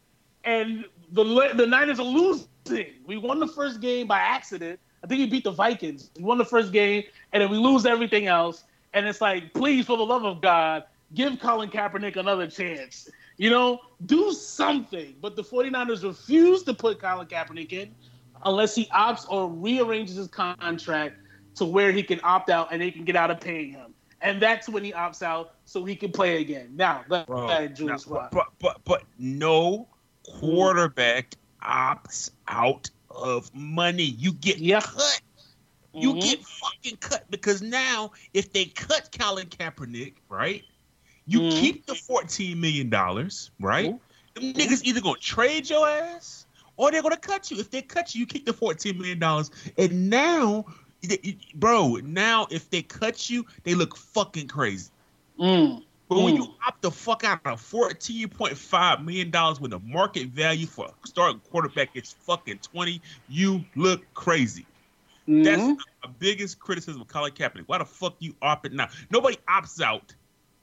Speaker 1: and the the Niners are losing. We won the first game by accident. I think we beat the Vikings. We won the first game, and then we lose everything else. And it's like, please, for the love of God, give Colin Kaepernick another chance. You know, do something. But the 49ers refuse to put Colin Kaepernick in unless he opts or rearranges his contract to where he can opt out and they can get out of paying him. And that's when he opts out so he can play again. Now, go ahead, Julius.
Speaker 5: now, but, but but no quarterback opts out of money. You get
Speaker 1: Yeah.
Speaker 5: cut. You
Speaker 1: Mhm.
Speaker 5: get fucking cut because now if they cut Colin Kaepernick, right? You
Speaker 1: Mhm.
Speaker 5: keep the fourteen million dollars, right?
Speaker 1: Mhm.
Speaker 5: Them niggas either gonna trade your ass or they're gonna cut you. If they cut you, you keep the fourteen million dollars. And now, bro, now if they cut you, they look fucking crazy.
Speaker 1: Mm.
Speaker 5: But when
Speaker 1: Mm.
Speaker 5: you opt the fuck out of fourteen point five million dollars when the market value for a starting quarterback is fucking twenty, you look crazy. That's
Speaker 1: Mhm.
Speaker 5: the biggest criticism of Colin Kaepernick. Why the fuck you opting now? Nobody opts out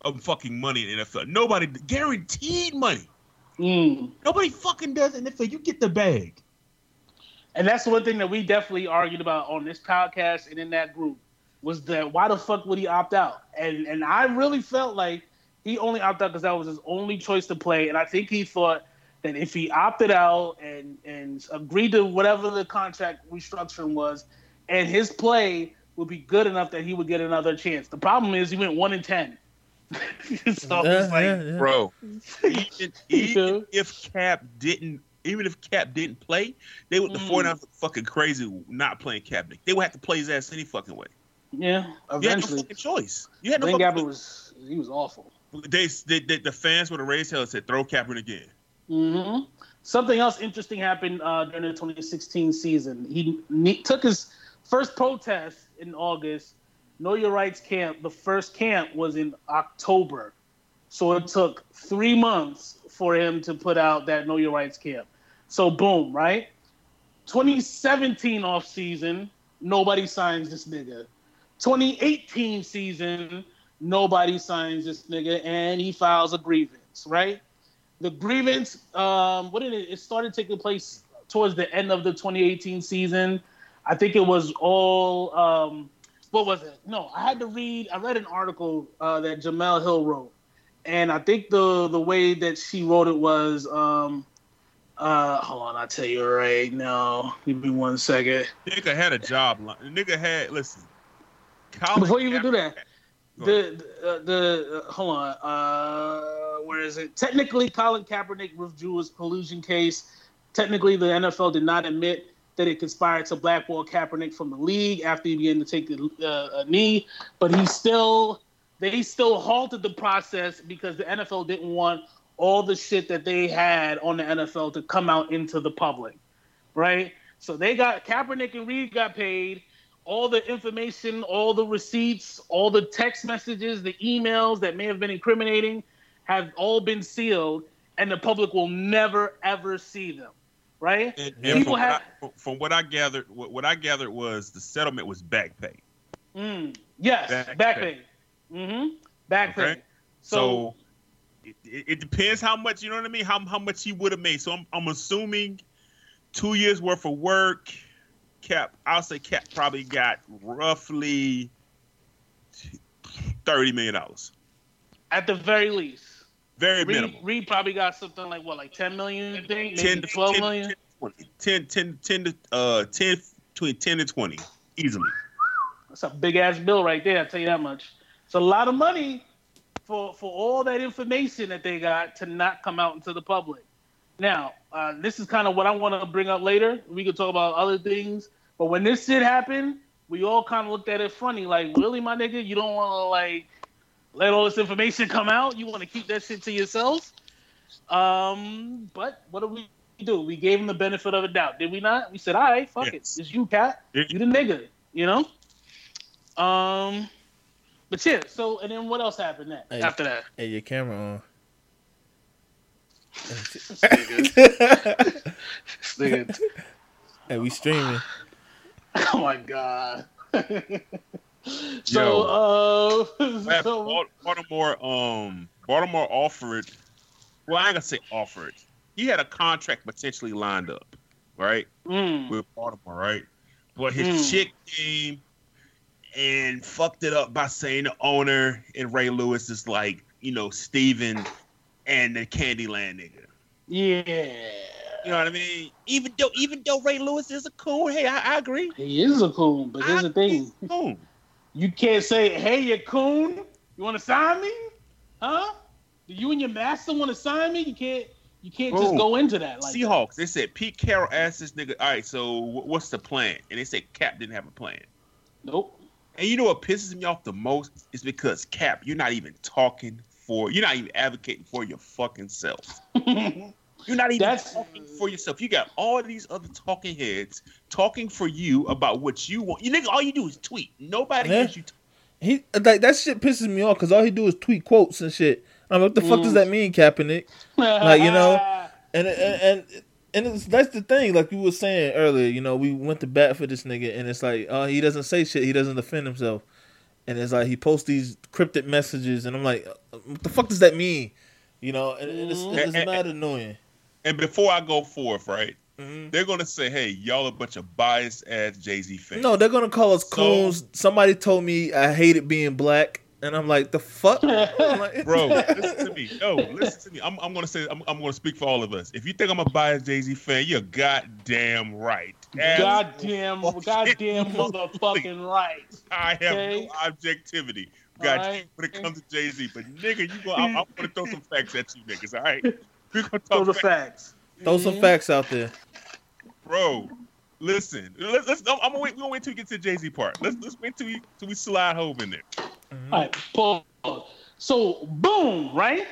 Speaker 5: of fucking money in the NFL. Nobody guaranteed money.
Speaker 1: Mm.
Speaker 5: Nobody fucking does in the NFL. You get the bag.
Speaker 1: And that's one thing that we definitely argued about on this podcast and in that group was that why the fuck would he opt out? And and I really felt like he only opted out because that was his only choice to play. And I think he thought that if he opted out and and agreed to whatever the contract restructuring was, and his play would be good enough that he would get another chance. The problem is he went one in ten. so it's
Speaker 3: Yeah,
Speaker 1: like,
Speaker 3: yeah, yeah.
Speaker 5: Bro, even, even if Cap didn't even if Cap didn't play, they would the
Speaker 1: Mm.
Speaker 5: 49ers were fucking crazy not playing Kaepernick. They would have to play his ass any fucking way.
Speaker 1: yeah, eventually.
Speaker 5: You had no fucking choice. You had no
Speaker 1: Blaine
Speaker 5: fucking
Speaker 1: Gabbert was he was awful.
Speaker 5: They, they, they the fans would have raised hell said throw Kaepernick in.
Speaker 1: hmm Something else interesting happened uh, during the 2016 season. He ne- took his first protest in August. Know Your Rights camp. The first camp was in October, so it took three months for him to put out that Know Your Rights camp. So boom, right? 2017 off season, nobody signs this nigga. 2018 season, Nobody signs this nigga, and he files a grievance. Right? The grievance, um, what did it? It started taking place towards the end of the 2018 season. I think it was all. Um, what was it? No, I had to read. I read an article uh, that Jemele Hill wrote, and I think the the way that she wrote it was. Um, uh, hold on, I'll tell you right now. Give me one second.
Speaker 5: Nigga had a job. Nigga had listen. Colin
Speaker 1: Before you even do that,
Speaker 5: Kaepernick- Go ahead.
Speaker 1: The the, uh, the uh, hold on. Uh, where is it? Technically, Colin Kaepernick withdrew his collusion case. Technically, the NFL did not admit that it conspired to blackball Kaepernick from the league after he began to take the, uh, a knee, but he still they still halted the process because the NFL didn't want all the shit that they had on the NFL to come out into the public, right? So they got Kaepernick and Reid got paid. All the information, all the receipts, all the text messages, the emails that may have been incriminating have all been sealed, and the public will never ever see them, right?
Speaker 5: And, and
Speaker 1: People
Speaker 5: from,
Speaker 1: have-
Speaker 5: what I, from what I gathered, what, what I gathered was the settlement was back pay.
Speaker 1: Mm, yes,
Speaker 5: Back
Speaker 1: back,
Speaker 5: pay.
Speaker 1: pay. Mm-hmm. Back
Speaker 5: Okay.
Speaker 1: pay.
Speaker 5: So,
Speaker 1: So,
Speaker 5: it, it, it depends how much you know what I mean. How how much he would have made. So I'm I'm assuming two years worth of work. Cap, I'll say Cap probably got roughly thirty million dollars.
Speaker 1: at the very least,
Speaker 5: Very
Speaker 1: Reid,
Speaker 5: minimal.
Speaker 1: Reid probably got something like what, like ten million? You think?
Speaker 5: 10 to
Speaker 1: twelve
Speaker 5: 10,
Speaker 1: million?
Speaker 5: 10, 10, 10, 10 to uh 10 between 10 and 20 easily.
Speaker 1: That's a big ass bill right there. I tell you that much. It's a lot of money for for all that information that they got to not come out into the public. Now, uh, this is kind of what I want to bring up later. We could talk about other things, but when this shit happened, we all kind of looked at it funny, like, really, my nigga, you don't want to like let all this information come out. You want to keep that shit to yourself. Um, but what do we do? We gave him the benefit of a doubt, did we not? We said, all right, fuck
Speaker 5: Yes.
Speaker 1: it, it's you, cat.
Speaker 5: Yeah.
Speaker 1: You the nigga, you know. Um, but yeah. So and then what else happened next
Speaker 3: Hey.
Speaker 1: after that?
Speaker 3: Hey, your camera on.
Speaker 1: nigga-
Speaker 3: hey, we streaming.
Speaker 1: oh my god. so uh,
Speaker 5: Last-
Speaker 1: so,
Speaker 5: Baltimore, um, Baltimore offered. Well, I ain't gonna say offered. He had a contract potentially lined up, right,
Speaker 1: mm,
Speaker 5: with Baltimore, right? But his
Speaker 1: Mm.
Speaker 5: chick came and fucked it up by saying the owner and Ray Lewis is like, you know, Steven and the Candyland nigga.
Speaker 1: yeah.
Speaker 5: You know what I mean? Even though, even though Ray Lewis is a coon, hey, I, I agree.
Speaker 1: He is a coon, but here's the thing:
Speaker 5: Coon.
Speaker 1: you can't say, "Hey, you coon, you want to sign me? Huh? Do you and your master want to sign me? You can't. You can't just go into that like that.
Speaker 5: Seahawks. They said Pete Carroll asked this nigga, all right, so what's the plan? And they said Cap didn't have a plan.
Speaker 1: Nope.
Speaker 5: And you know what pisses me off the most is because Cap, you're not even talking for, you're not even advocating for your fucking self. You're not even
Speaker 1: That's-
Speaker 5: talking for yourself. You got all these other talking heads talking for you about what you want. You nigga, all you do is tweet. Nobody
Speaker 3: Yeah.
Speaker 5: hears you. T-
Speaker 3: He like that shit pisses me off because all he do is tweet quotes and shit. I'm like, what the fuck does
Speaker 1: Mm.
Speaker 3: that mean, Kaepernick? Like, you know, And and and, and it's, that's the thing. Like you were saying earlier, you know, we went to bat for this nigga, and it's like, oh, he doesn't say shit. He doesn't defend himself, and it's like he posts these cryptic messages, and I'm like, what the fuck does that mean? You know, and, and it's, it's
Speaker 5: Mhm.
Speaker 3: mad annoying.
Speaker 5: and before I go forth, right,
Speaker 3: Mhm.
Speaker 5: they're going to say, hey, y'all a bunch of biased ass Jay Z fans.
Speaker 3: No, they're gonna call us
Speaker 5: So-
Speaker 3: coons. Somebody told me I hated being black, and I'm like, the fuck, like,
Speaker 5: Bro, listen to me. Yo, listen to me. I'm, I'm gonna say I'm, I'm gonna speak for all of us. If you think I'm a biased Jay Z fan, you're goddamn right.
Speaker 1: Goddamn,
Speaker 5: Absolutely.
Speaker 1: goddamn motherfucking right.
Speaker 5: I have
Speaker 1: Okay.
Speaker 5: no objectivity. God,
Speaker 1: Alright.
Speaker 5: when it comes to Jay Z, but nigga, you go. I'm, I'm gonna throw some facts at you, niggas. All right, we're gonna
Speaker 1: Throw the
Speaker 5: facts.
Speaker 1: facts.
Speaker 3: throw some
Speaker 1: Mhm.
Speaker 3: facts out there.
Speaker 5: bro. Listen, let's. let's I'm gonna wait. We're gonna wait till we get to the Jay Z part. Let's let's wait till we till we slide home in there.
Speaker 3: Mhm.
Speaker 1: All right, pause. So, boom, right?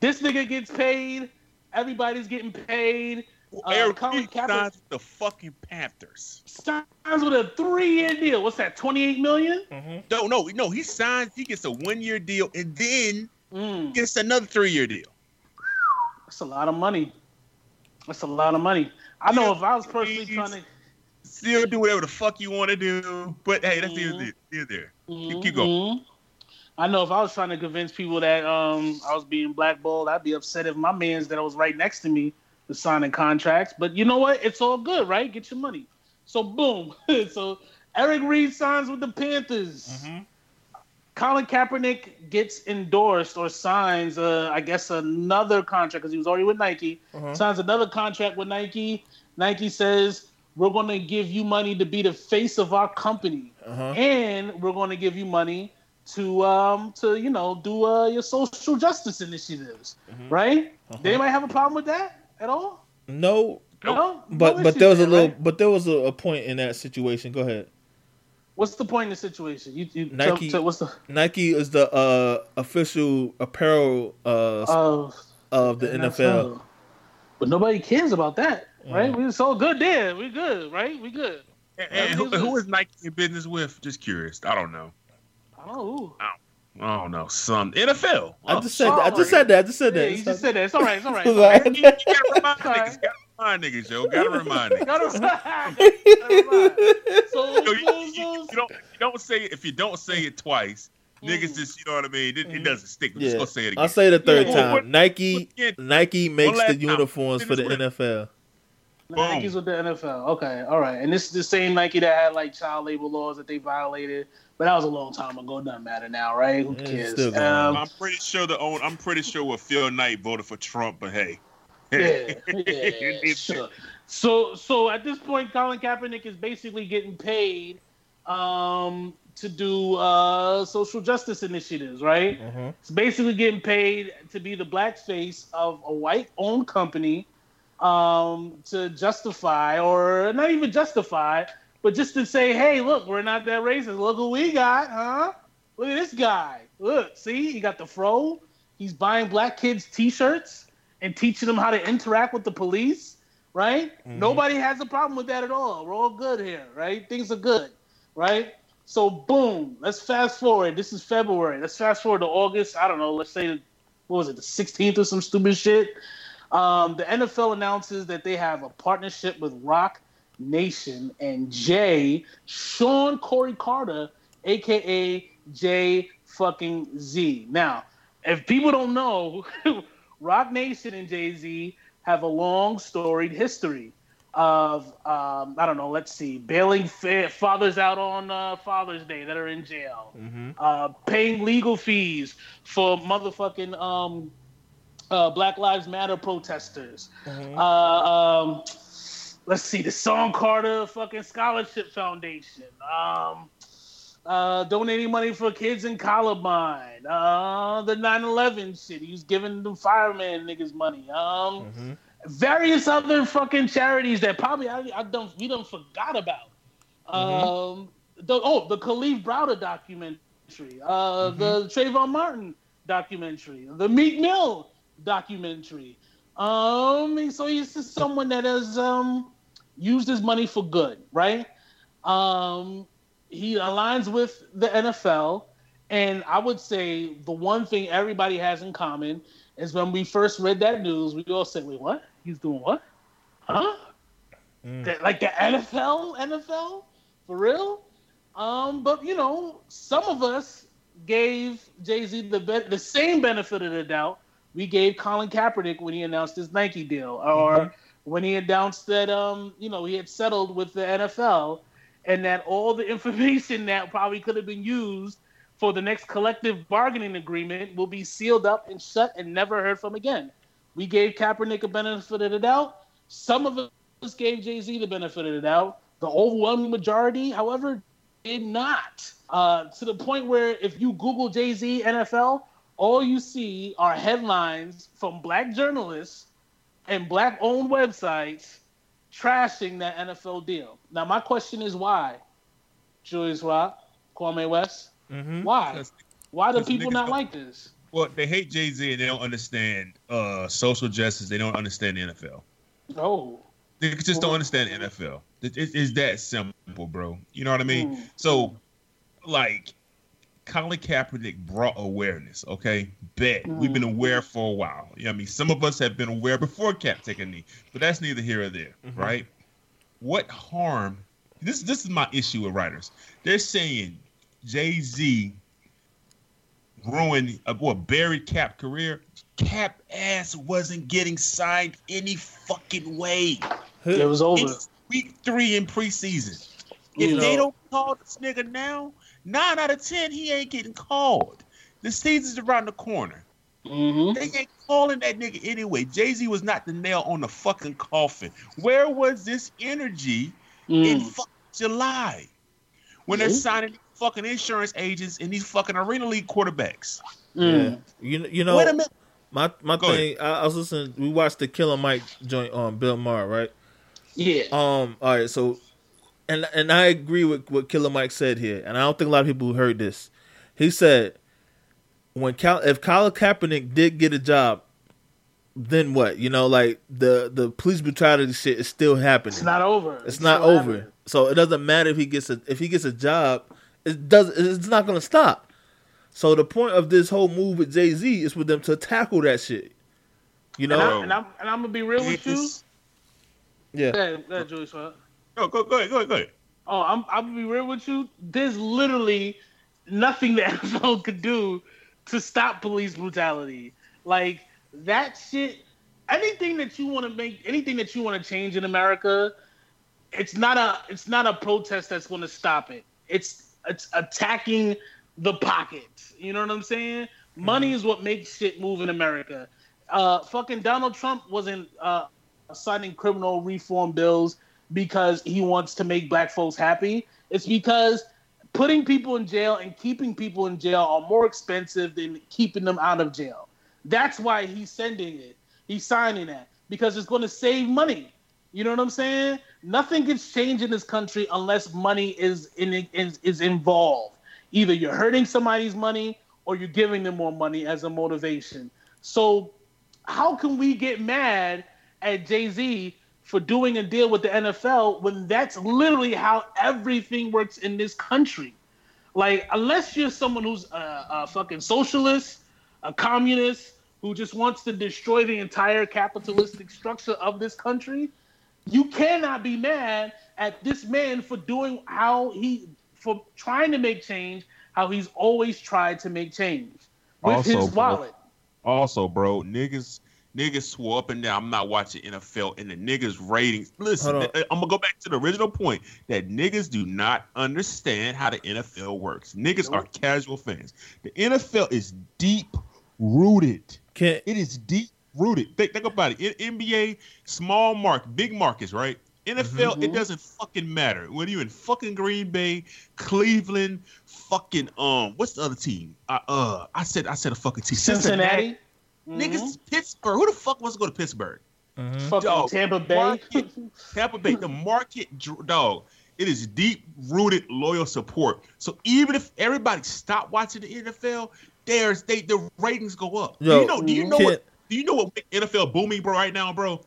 Speaker 1: This nigga gets paid. Everybody's getting paid. Uh,
Speaker 5: Eric
Speaker 1: Colin Kaepernick-
Speaker 5: signs the fucking Panthers.
Speaker 1: Signs with a three-year deal. What's that? Twenty-eight million?
Speaker 3: Mhm.
Speaker 5: No, no, no. He signs. He gets a one year deal and then
Speaker 1: Mm,
Speaker 5: gets another three year deal.
Speaker 1: that's a lot of money. That's a lot of money. I know
Speaker 5: Yeah,
Speaker 1: if I was personally trying to.
Speaker 5: Still do whatever the fuck you want to do, but hey, that's
Speaker 1: Mhm.
Speaker 5: neither there. Neither there.
Speaker 1: Mhm,
Speaker 5: keep going.
Speaker 1: mhm. I know if I was trying to convince people that um, I was being blackballed, I'd be upset if my man's that I was right next to me was signing contracts. But you know what? It's all good, right? Get your money. So boom. so Eric Reid signs with the Panthers.
Speaker 5: Mm-hmm.
Speaker 1: Colin Kaepernick gets endorsed or signs, uh, I guess, another contract because he was already with Nike.
Speaker 3: Uh-huh.
Speaker 1: Signs another contract with Nike. Nike says we're going to give you money to be the face of our company,
Speaker 3: Uh-huh.
Speaker 1: and we're going to give you money to um to you know do uh, your social justice initiatives,
Speaker 3: Mm-hmm.
Speaker 1: right?
Speaker 3: Uh-huh.
Speaker 1: Did anybody have a problem with that at all?
Speaker 3: No,
Speaker 1: No,
Speaker 3: but
Speaker 1: No
Speaker 3: but there was a little,
Speaker 1: right?
Speaker 3: but there was a, a point in that situation. Go ahead.
Speaker 1: What's the point in the situation? You, you
Speaker 3: Nike-
Speaker 1: tell- tell- what's the
Speaker 3: Nike is the uh, official apparel uh,
Speaker 1: uh,
Speaker 3: of the NFL.
Speaker 1: But nobody cares about that, right?
Speaker 3: Yeah.
Speaker 1: We so good there. We're good, right? We good.
Speaker 5: And, and who, who is Nike in business with? Just curious. I don't know.
Speaker 1: I don't know who.
Speaker 5: I don't Oh, know. Some NFL.
Speaker 3: I oh, just said
Speaker 1: Oh,
Speaker 3: that. I just said that. I just said
Speaker 1: Yeah,
Speaker 3: that.
Speaker 1: you just said that. It's all right. It's all right.
Speaker 3: It's
Speaker 1: It's all right.
Speaker 5: you, you gotta remind niggas. Gotta remind niggas, yo. Gotta remind niggas.
Speaker 1: Gotta- so,
Speaker 5: Yo, you, you- you don't you don't say it if you don't say it twice. Niggas just you know what I mean. It, it doesn't stick. We're just gonna say it again.
Speaker 3: I'll say the third
Speaker 1: Yeah.
Speaker 3: time.
Speaker 5: What-
Speaker 3: Nike
Speaker 5: again.
Speaker 3: Nike makes
Speaker 5: last
Speaker 3: the
Speaker 5: time.
Speaker 3: uniforms for the
Speaker 5: Finish with
Speaker 3: NFL.
Speaker 1: Nike's with the NFL. Okay, all right. And this is the same Nike that had like child labor laws that they violated, but that was a long time ago. Doesn't matter now, right? Who cares? Um,
Speaker 5: I'm pretty sure the own. I'm pretty sure what Phil Knight voted for Trump, but hey.
Speaker 1: yeah, yeah, sure. So, so at this point, Colin Kaepernick is basically getting paid um, to do uh, social justice initiatives, right?
Speaker 3: Uh-huh.
Speaker 1: It's basically getting paid to be the black face of a white-owned company um, to justify, or not even justify, but just to say, "Hey, look, we're not that racist. Look who we got, huh? Look at this guy. Look, see, he got the fro. He's buying black kids T-shirts and teaching them how to interact with the police." Right?
Speaker 3: Mhm.
Speaker 1: Nobody has a problem with that at all. We're all good here, right? Things are good, right? So boom, let's fast forward. This is February. Let's fast forward to August. I don't know. Let's say what was it, the 16th or some stupid shit. Um, the NFL announces that they have a partnership with Roc Nation and Jay Shawn Corey Carter, aka Jay fucking Z. Now, if people don't know, Roc Nation and Jay Z have a long storied history of um, I don't know. Let's see, bailing fa- fathers out on uh, Father's Day that are in jail,
Speaker 3: Mm-hmm.
Speaker 1: uh, paying legal fees for motherfucking um, uh, Black Lives Matter protesters.
Speaker 3: Mm-hmm.
Speaker 1: Uh, um, let's see, the Shawn Carter fucking Scholarship Foundation. Um, uh, donating money for kids in Columbine. Uh, the 9/11 shit. He was giving the fireman niggas money. Um,
Speaker 3: Mm-hmm.
Speaker 1: various other fucking charities that probably I, I don't we don't forgot about. Um, the, oh, the Kalief Browder documentary, uh, the Trayvon Martin documentary, the Meek Mill documentary. Um, so he's just someone that has um used his money for good, right? Um, he aligns with the NFL, and I would say the one thing everybody has in common is when we first read that news, we all said, "Wait, what? He's doing what? Huh?
Speaker 3: Mm.
Speaker 1: That- like the NFL, NFL for real?" Um, but you know, some of us gave Jay Z the be- the same benefit of the doubt we gave Colin Kaepernick when he announced his Nike deal, or when he announced that um, you know he had settled with the NFL, and that all the information that probably could have been used for the next collective bargaining agreement will be sealed up and shut and never heard from again. We gave Kaepernick a benefit of the doubt. Some of us gave Jay Z the benefit of the doubt. The overwhelming majority, however, did not. Uh, to the point where if you Google Jay Z NFL, all you see are headlines from black journalists and black owned websites trashing that NFL deal. Now, my question is why? Julius Rock, Kwame West,
Speaker 3: Mm-hmm.
Speaker 1: why? Why do people not
Speaker 5: don't-
Speaker 1: like this?
Speaker 5: Well, they hate Jay Z and they don't understand uh, social justice. They don't understand the NFL.
Speaker 1: Oh,
Speaker 5: They just don't understand the NFL. It, it- it's that simple, bro. You know what I mean?
Speaker 1: Mm.
Speaker 5: So, like, Colin Kaepernick brought awareness. Okay, bet we've been
Speaker 1: Mm.
Speaker 5: aware for a while. You know I mean? Some of us have been aware before Cap taking a knee, but that's neither here or there,
Speaker 3: Mhm.
Speaker 5: right? What harm? This this is my issue with writers. They're saying Jay Z ruined a boy buried Cap career. Cap ass wasn't getting signed any fucking way.
Speaker 1: It was over.
Speaker 5: It's week three in preseason.
Speaker 1: You
Speaker 5: If they don't call this nigga now, nine out of ten he ain't getting called. The season's around the corner.
Speaker 1: hmm
Speaker 5: They ain't calling that nigga anyway. Jay Z was not the nail on the fucking coffin. Where was this energy in
Speaker 1: Mm.
Speaker 5: fucking July when they're
Speaker 1: Mhm.
Speaker 5: signing fucking insurance agents and these fucking arena league quarterbacks?
Speaker 1: Mm.
Speaker 3: You you know
Speaker 5: Wait a minute.
Speaker 3: my my
Speaker 5: Go
Speaker 3: thing. I, I was listening. We watched the Killer Mike joint on Bill Maher, right?
Speaker 1: Yeah.
Speaker 3: Um. All right. So, and and I agree with what Killer Mike said here, and I don't think a lot of people heard this. He said, when Cal, if Colin Kaepernick did get a job, then what? You know, like the the police brutality shit is still happening.
Speaker 1: It's not over.
Speaker 3: It's not over.
Speaker 1: happening.
Speaker 3: So it doesn't matter if he gets a if he gets a job. It does. It's not going to stop. So the point of this whole move with Jay Z is for them to tackle that shit. You
Speaker 1: And,
Speaker 3: know?
Speaker 1: I, and I'm and I'm gonna be real with you.
Speaker 5: It's-
Speaker 3: yeah.
Speaker 1: Go ahead, go ahead,
Speaker 5: Go, go, ahead, go ahead, go ahead.
Speaker 1: Oh, I'm I'm gonna be real with you. There's literally nothing the NFL could do to stop police brutality. Like that shit. Anything that you want to make, anything that you want to change in America, it's not a it's not a protest that's going to stop it. It's it's attacking the pockets. You know what I'm saying? Money is what makes shit move in America. Uh, fucking Donald Trump wasn't uh, signing criminal reform bills because he wants to make black folks happy. It's because putting people in jail and keeping people in jail are more expensive than keeping them out of jail. That's why he's sending it. He's signing that because it's going to save money. You know what I'm saying? Nothing gets changed in this country unless money is in is, is involved. Either you're hurting somebody's money or you're giving them more money as a motivation. So how can we get mad at Jay Z for doing a deal with the NFL when that's literally how everything works in this country? Like, unless you're someone who's a, a fucking socialist, a communist, who just wants to destroy the entire capitalistic structure of this country, you cannot be mad at this man for doing how he, for trying to make change, how he's always tried to make change with
Speaker 2: Also,
Speaker 1: his
Speaker 2: bro,
Speaker 1: wallet.
Speaker 5: Also, bro, niggas niggas swore up and down. I'm not watching NFL and the niggas ratings. Listen, I'm gonna go back to the original point that niggas do not understand how the NFL works. Niggas are casual fans. The NFL is deep rooted.
Speaker 3: Can
Speaker 5: It is deep rooted. Think, think about it. In NBA, small mark, big markets, right? NFL, it
Speaker 1: Mhm.
Speaker 5: doesn't fucking matter. Whether you in fucking Green Bay, Cleveland, fucking um, what's the other team? I, uh, I said I said a fucking team.
Speaker 1: Cincinnati.
Speaker 5: Niggas, Pittsburgh. Who the fuck wants to go to Pittsburgh?
Speaker 3: mhm.
Speaker 1: Fucking
Speaker 5: Dog,
Speaker 1: Tampa Bay.
Speaker 5: market- Tampa Bay. The market, dog. It is deep rooted loyal support. So even if everybody stop watching the NFL, there's they the ratings go up. do you know? Do you know what? Do you know what NFL booming, bro? Right now, bro.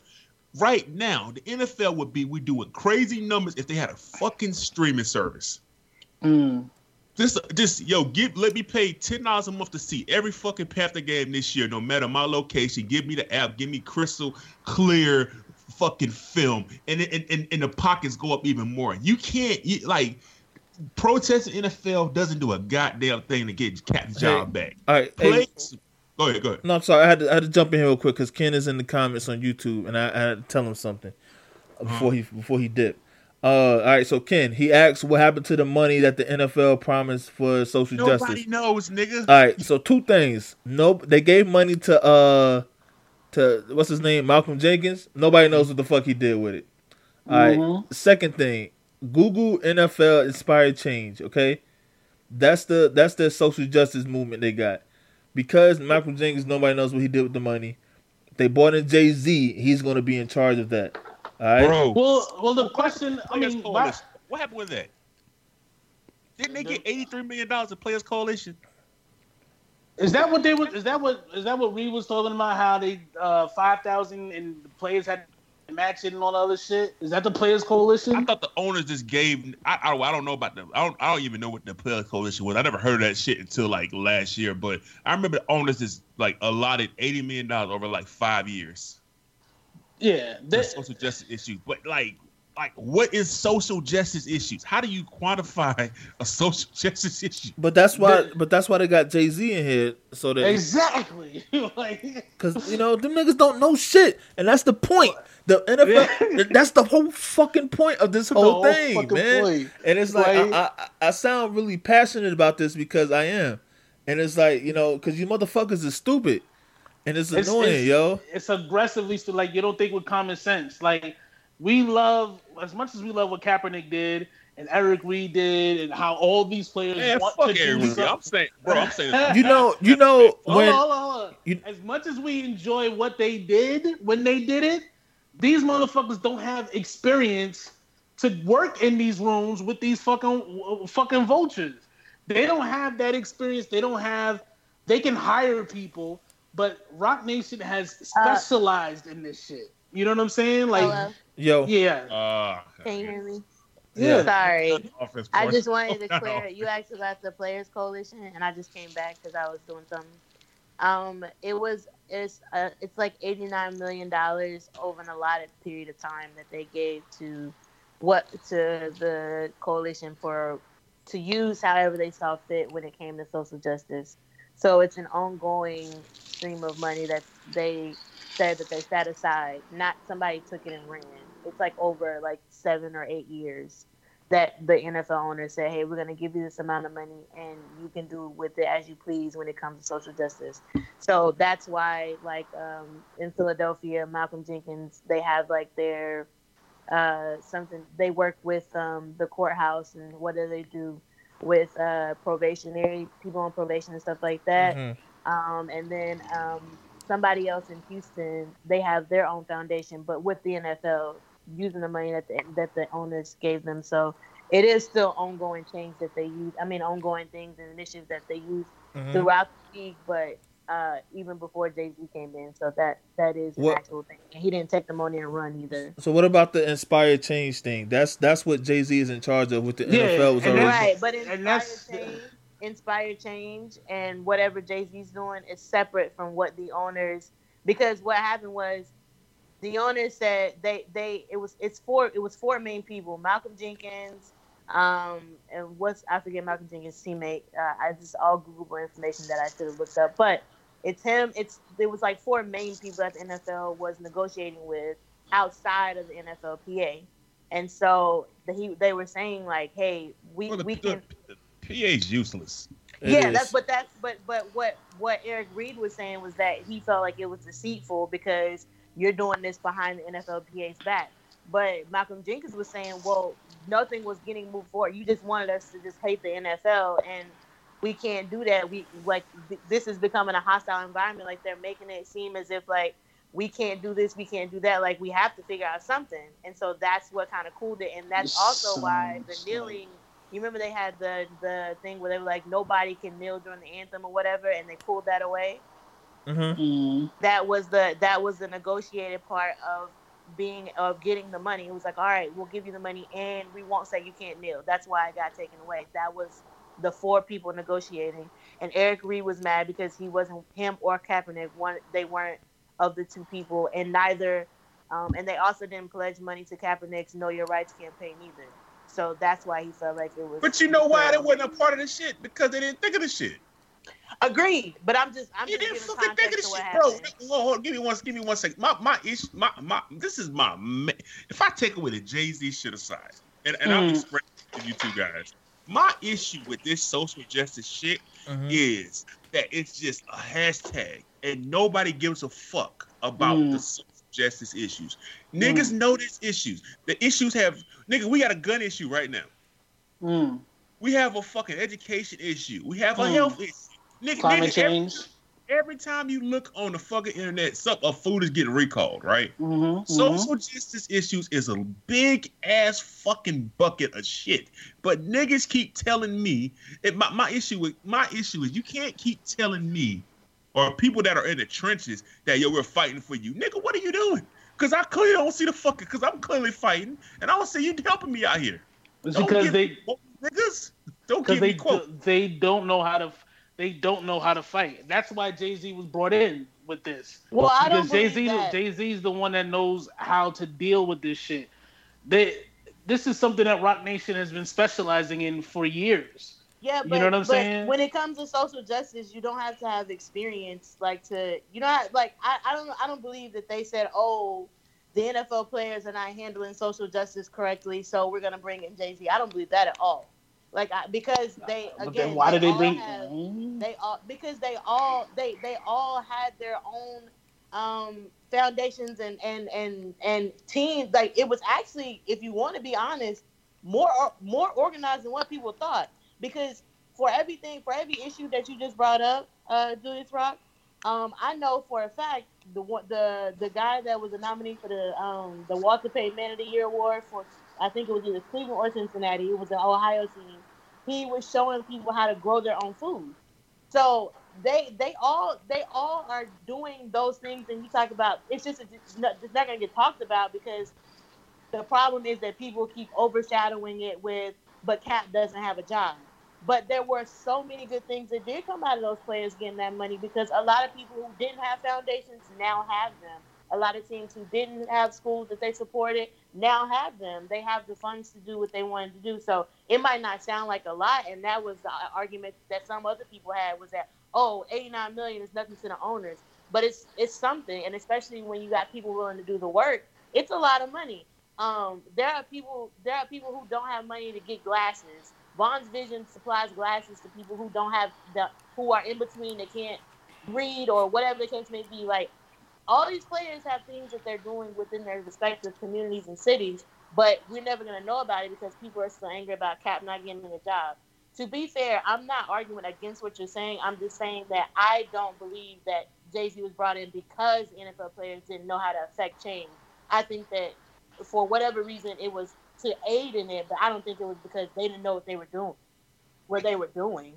Speaker 5: Right now, the NFL would be we doing crazy numbers if they had a fucking streaming service.
Speaker 1: Mm.
Speaker 5: Just, just yo, give let me pay ten dollars a month to see every fucking Panther game this year, no matter my location. Give me the app, give me crystal clear fucking film, and and, and, and the pockets go up even more. You can't you, like protesting NFL doesn't do a goddamn thing to get Cap's job back.
Speaker 3: all right. hey,
Speaker 5: go ahead, go ahead.
Speaker 3: no, I'm sorry. I had to, I had to jump in here real quick because Ken is in the comments on YouTube, and I, I had to tell him something uh-huh. before he before he dipped. Uh, all right. So Ken, he asked what happened to the money that the NFL promised for social
Speaker 5: Nobody
Speaker 3: justice.
Speaker 5: Nobody knows, nigga.
Speaker 3: All right, so two things. No, they gave money to uh to what's his name, Malcolm Jenkins. Nobody knows what the fuck he did with it. All right.
Speaker 1: Mhm.
Speaker 3: Second thing, Google NFL inspired change. Okay, that's the that's the social justice movement they got. Because Malcolm Jenkins, nobody knows what he did with the money. They bought in Jay Z. He's going to be in charge of that. All right.
Speaker 5: Bro,
Speaker 1: Well, well, the question. I mean, why,
Speaker 5: what happened with that? Didn't they get eighty three million dollars in Players Coalition?
Speaker 1: is that what they was? Is that what? Is that what Reid was talking about? How they uh, five thousand and the players had to match it and all the other shit. Is that the Players Coalition?
Speaker 5: I thought the owners just gave. I, I, I don't know about the. I don't. I don't even know what the Players Coalition was. I never heard of that shit until like last year. But I remember the owners just like allotted eighty million dollars over like five years
Speaker 1: Yeah.
Speaker 5: for
Speaker 1: They,
Speaker 5: social justice issues. But like, like what is social justice issues? How do you quantify a social justice issue?
Speaker 3: But that's why. But that's why they got Jay Z in here, so that
Speaker 1: Exactly. like,
Speaker 3: because you know them niggas don't know shit, and that's the point. The NFL. that's the whole fucking point of this whole,
Speaker 1: whole
Speaker 3: thing, man.
Speaker 1: point.
Speaker 3: And it's like
Speaker 1: Right?
Speaker 3: I, I, I sound really passionate about this because I am, and it's like you know because you motherfuckers is stupid, and it's
Speaker 1: It's-
Speaker 3: annoying,
Speaker 1: it's-
Speaker 3: yo.
Speaker 1: it's aggressively still like you don't think with common sense. Like we love as much as we love what Kaepernick did and Eric Reid did and how all these players
Speaker 5: Man,
Speaker 1: want
Speaker 5: fuck
Speaker 1: to do
Speaker 5: everybody.
Speaker 1: something.
Speaker 5: I'm saying, bro, I'm saying.
Speaker 3: You know, you know when
Speaker 1: hold on, hold on.
Speaker 3: you-
Speaker 1: As much as we enjoy what they did when they did it, these motherfuckers don't have experience to work in these rooms with these fucking fucking vultures. They don't have that experience. They don't have. They can hire people, but Roc Nation has specialized in this shit. You know what I'm saying? Like,
Speaker 4: Hello,
Speaker 3: yo,
Speaker 1: yeah,
Speaker 5: Uh,
Speaker 4: can you hear me?
Speaker 1: yeah.
Speaker 4: Sorry. I just wanted to
Speaker 5: No.
Speaker 4: clear. You asked about the Players Coalition, and I just came back because I was doing something. Um, it was it's uh, it's like eighty nine million dollars over an allotted period of time that they gave to what to the coalition for to use however they saw fit when it came to social justice. So it's an ongoing stream of money that they said that they set aside. Not somebody took it and ran. It's like over like seven or eight years that the NFL owners said, "Hey, we're going to give you this amount of money, and you can do with it as you please when it comes to social justice." So that's why, like um, in Philadelphia, Malcolm Jenkins, they have like their uh, something. They work with um, the courthouse, and what do they do with uh, probationary people on probation and stuff like that.
Speaker 3: Mhm.
Speaker 4: Um, and then um, somebody else in Houston, they have their own foundation, but with the NFL using the money that the, that the owners gave them. So it is still ongoing change that they use. I mean, ongoing things and initiatives that they use
Speaker 3: Mhm.
Speaker 4: throughout the league, but uh, even before Jay Z came in, so that that is an
Speaker 3: What-
Speaker 4: actual thing. And he didn't take the money and run either.
Speaker 3: So what about the inspired change thing? That's that's what Jay Z is in charge of with the
Speaker 1: Yeah,
Speaker 3: NFL. Was
Speaker 1: and
Speaker 3: already
Speaker 4: Right, but
Speaker 1: and that's-
Speaker 4: change, inspired change, and whatever Jay Z's doing is separate from what the owners. Because what happened was, the owners said they they it was it's four it was four main people: Malcolm Jenkins, um, and what's I forget Malcolm Jenkins' teammate. Uh, I just all Google information that I should have looked up, but it's him. It's there was like four main people that the NFL was negotiating with outside of the NFLPA. And so the, he, they were saying like, "Hey, we
Speaker 5: Well, the,
Speaker 4: we can
Speaker 5: the PA's useless.
Speaker 3: It
Speaker 4: yeah,
Speaker 3: is.
Speaker 4: that's but that's but but what what Eric Reid was saying was that he felt like it was deceitful because you're doing this behind the NFLPA's back. But Malcolm Jenkins was saying, well, nothing was getting moved forward. You just wanted us to just hate the NFL, and we can't do that. We like th- this is becoming a hostile environment. Like they're making it seem as if like we can't do this, we can't do that. Like we have to figure out something. And so that's what kind of cooled it. And that's also why the
Speaker 1: So-
Speaker 4: kneeling. You remember they had the the thing where they were like nobody can kneel during the anthem or whatever, and they pulled that away.
Speaker 3: Mhm.
Speaker 1: Mm.
Speaker 4: That was the that was the negotiated part of being of getting the money. It was like, all right, we'll give you the money, and we won't say you can't kneel. That's why it got taken away. That was the four people negotiating, and Eric Reid was mad because he wasn't him or Kaepernick. One, they weren't of the two people, and neither, um, and they also didn't pledge money to Kaepernick's Know Your Rights campaign either. So that's why he felt like it was.
Speaker 5: But you know why they wasn't a part of the shit? Because they didn't think of the shit.
Speaker 4: Agreed, but I'm just I'm
Speaker 5: you
Speaker 4: just
Speaker 5: didn't fucking think of
Speaker 4: context
Speaker 5: the
Speaker 4: to what
Speaker 5: shit, bro. Hold, hold, give me one. Give me one second. My my issue. My my. This is my. ma- If I take away the Jay Z shit aside, and, and I'm
Speaker 1: Mm.
Speaker 5: expressing to you two guys, my issue with this social justice shit
Speaker 3: Mhm.
Speaker 5: is that it's just a hashtag, and nobody gives a fuck about
Speaker 1: Mm.
Speaker 5: the social justice issues. Niggas know these issues. The issues have nigga. We got a gun issue right now.
Speaker 1: Mm.
Speaker 5: We have a fucking education issue. We have a
Speaker 1: Mm.
Speaker 5: health issue. Nigga,
Speaker 1: Climate
Speaker 5: nigga,
Speaker 1: change.
Speaker 5: every time you look on the fucking internet, some a food is getting recalled, right?
Speaker 1: Mm-hmm.
Speaker 5: Social justice issues is a big ass fucking bucket of shit. But niggas keep telling me it, my, my issue with my issue is you can't keep telling me or people that are in the trenches that yo we're fighting for you. Nigga, what are you doing? Cause I clearly don't see the fucking cause I'm clearly fighting and I don't see you helping me out here.
Speaker 1: It's
Speaker 5: Don't
Speaker 1: because
Speaker 5: give
Speaker 1: they
Speaker 5: me niggas. Don't give
Speaker 1: they
Speaker 5: me quote.
Speaker 1: they don't know how to they don't know how to fight. That's why Jay Z was brought in with this.
Speaker 4: Well, I don't
Speaker 1: because Jay Z
Speaker 4: believe that.
Speaker 1: Jay Z's the one that knows how to deal with this shit. they this is something that Roc Nation has been specializing in for years.
Speaker 4: Yeah,
Speaker 1: You
Speaker 4: but,
Speaker 1: know what I'm saying?
Speaker 4: when it comes to social justice, you don't have to have experience like to you know like I, I don't I don't believe that they said, Oh, the NFL players are not handling social justice correctly, so we're gonna bring in Jay Z. I don't believe that at all. Like I, because they
Speaker 1: But
Speaker 4: again
Speaker 1: why did they
Speaker 4: all
Speaker 1: bring?
Speaker 4: have- they all because they all they they all had their own um foundations and and and and teams like it was actually if you want to be honest more more organized than what people thought because for everything for every issue that you just brought up uh Julius Rock um I know for a fact the the the guy that was a nominee for the um the Walter Payton Man of the Year award for I think it was either Cleveland or Cincinnati it was the Ohio team he was showing people how to grow their own food so they they all they all are doing those things, and you talk about it's just it's not, it's not going to get talked about because the problem is that people keep overshadowing it with, but Cap doesn't have a job. But there were so many good things that did come out of those players getting that money because a lot of people who didn't have foundations now have them. A lot of teams who didn't have schools that they supported now have them. They have the funds to do what they wanted to do. So it might not sound like a lot, and that was the argument that some other people had was that oh, 89 million is nothing to the owners, but it's it's something, and especially when you got people willing to do the work, it's a lot of money. Um, there are people there are people who don't have money to get glasses. Vaughn's Vision supplies glasses to people who don't have the who are in between they can't read or whatever the case may be. Like all these players have things that they're doing within their respective communities and cities, but we're never gonna know about it because people are still angry about Cap not getting a job to be fair, I'm not arguing against what you're saying. I'm just saying that I don't believe that Jay Z was brought in because NFL players didn't know how to affect change. I think that for whatever reason it was to aid in it, but I don't think it was because they didn't know what they were doing, what they were doing.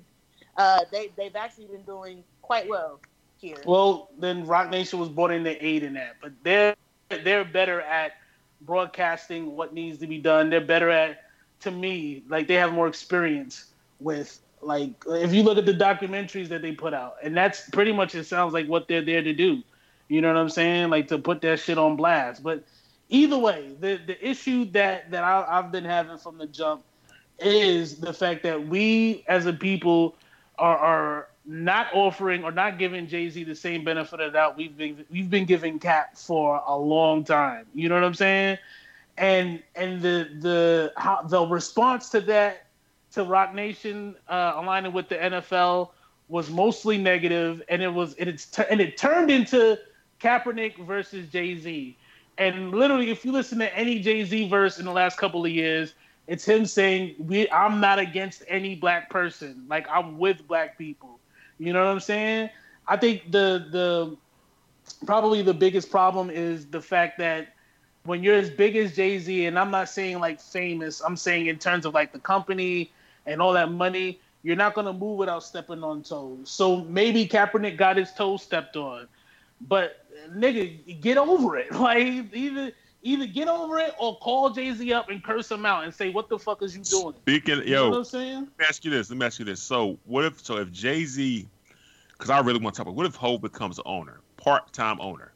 Speaker 4: Uh, they they've actually been doing quite well here.
Speaker 1: Well, then Roc Nation was brought in to aid in that, but they're they're better at broadcasting what needs to be done. They're better at, to me, like they have more experience with like if you look at the documentaries that they put out, and that's pretty much it sounds like what they're there to do. You know what I'm saying? Like to put that shit on blast. But either way, the the issue that that I, I've been having from the jump is the fact that we as a people are, are not offering or not giving Jay Z the same benefit of doubt we've been we've been giving Cap for a long time. You know what I'm saying? And and the the how the response to that to Roc Nation uh, aligning with the NFL was mostly negative, and it was and it's and it turned into Kaepernick versus Jay Z. And literally, if you listen to any Jay Z verse in the last couple of years, it's him saying, "We, I'm not against any black person. Like I'm with black people." You know what I'm saying? I think the the probably the biggest problem is the fact that when you're as big as Jay Z, and I'm not saying like famous, I'm saying in terms of like the company and all that money, you're not gonna move without stepping on toes. So maybe Kaepernick got his toes stepped on, but nigga, get over it. Like either either get over it or call Jay Z up and curse him out and say, "What the fuck is you doing?"
Speaker 5: Speaking,
Speaker 1: You know what
Speaker 5: yo,
Speaker 1: I'm saying?
Speaker 5: let me ask you this. Let me ask you this. So, what if so if Jay Z, because I really want to talk about, what if Hov becomes an owner, part time owner?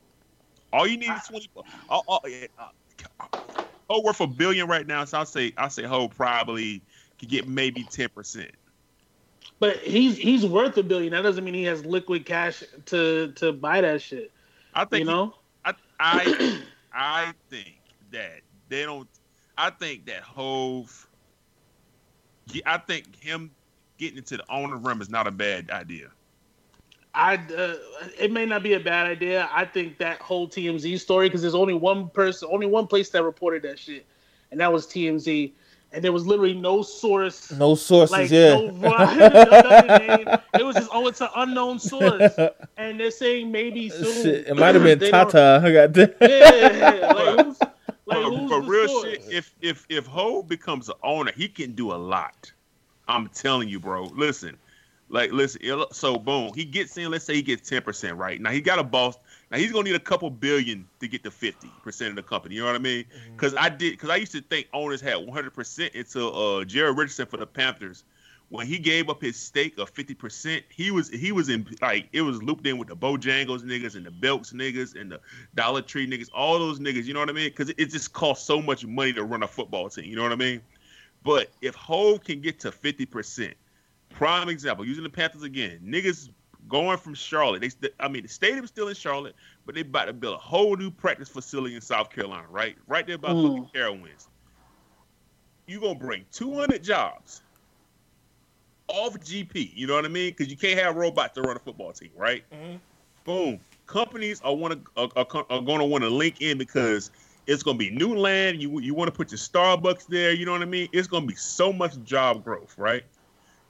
Speaker 5: All you need is twenty. Oh, oh, yeah, uh, worth a billion right now, so I'll say I say Hov probably could get maybe ten percent.
Speaker 1: But he's he's worth a billion. That doesn't mean he has liquid cash to to buy that shit.
Speaker 5: I think
Speaker 1: You know?
Speaker 5: I I I think that they don't. I think that Hov. I think him getting into the owner room is not a bad idea.
Speaker 1: I uh, it may not be a bad idea. I think that whole TMZ story because there's only one person, only one place that reported that shit, and that was TMZ. And there was literally no source,
Speaker 3: No sources,
Speaker 1: like
Speaker 3: yeah.
Speaker 1: no, no name. It was just oh, it's an unknown source, and they're saying maybe soon.
Speaker 3: Shit, it might have been Tata. I got that.
Speaker 1: Yeah, like who's, like who's
Speaker 5: but real
Speaker 1: source?
Speaker 5: shit, if if if Ho becomes an owner, he can do a lot. I'm telling you, bro. Listen, like listen. So boom, he gets in. Let's say he gets ten percent right now. He got a boss. Now he's gonna need a couple billion to get to fifty percent of the company. You know what I mean? Because I did. Because I used to think owners had 100 percent until uh, Jerry Richardson for the Panthers when he gave up his stake of fifty percent, he was he was in like it was looped in with the Bojangles niggas and the Belks niggas and the Dollar Tree niggas, all those niggas. You know what I mean? Because it, it just costs so much money to run a football team. You know what I mean? But if Hov can get to fifty percent, prime example, using the Panthers again, niggas going from Charlotte. They, st- I mean, the stadium's still in Charlotte, but they about to build a whole new practice facility in South Carolina, right? Right there by
Speaker 1: Mm.
Speaker 5: fucking Carowinds. You gonna bring two hundred jobs off GP. You know what I mean? Because you can't have robots to run a football team, right?
Speaker 3: Mhm.
Speaker 5: Boom. Companies are want to are, are, are going to want to link in because it's going to be new land. You you want to put your Starbucks there. You know what I mean? It's going to be so much job growth, right?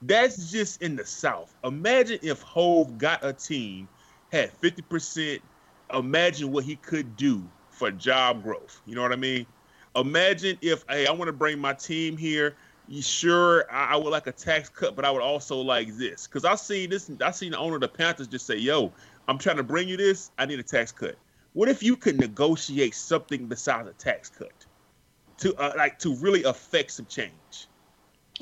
Speaker 5: That's just in the South. Imagine if Hov got a team, had fifty percent. Imagine what he could do for job growth. You know what I mean? Imagine if hey, I want to bring my team here. You sure I, I would like a tax cut, but I would also like this because I see this. I seen the owner of the Panthers just say, "Yo, I'm trying to bring you this. I need a tax cut." What if you could negotiate something besides a tax cut to uh, like to really affect some change?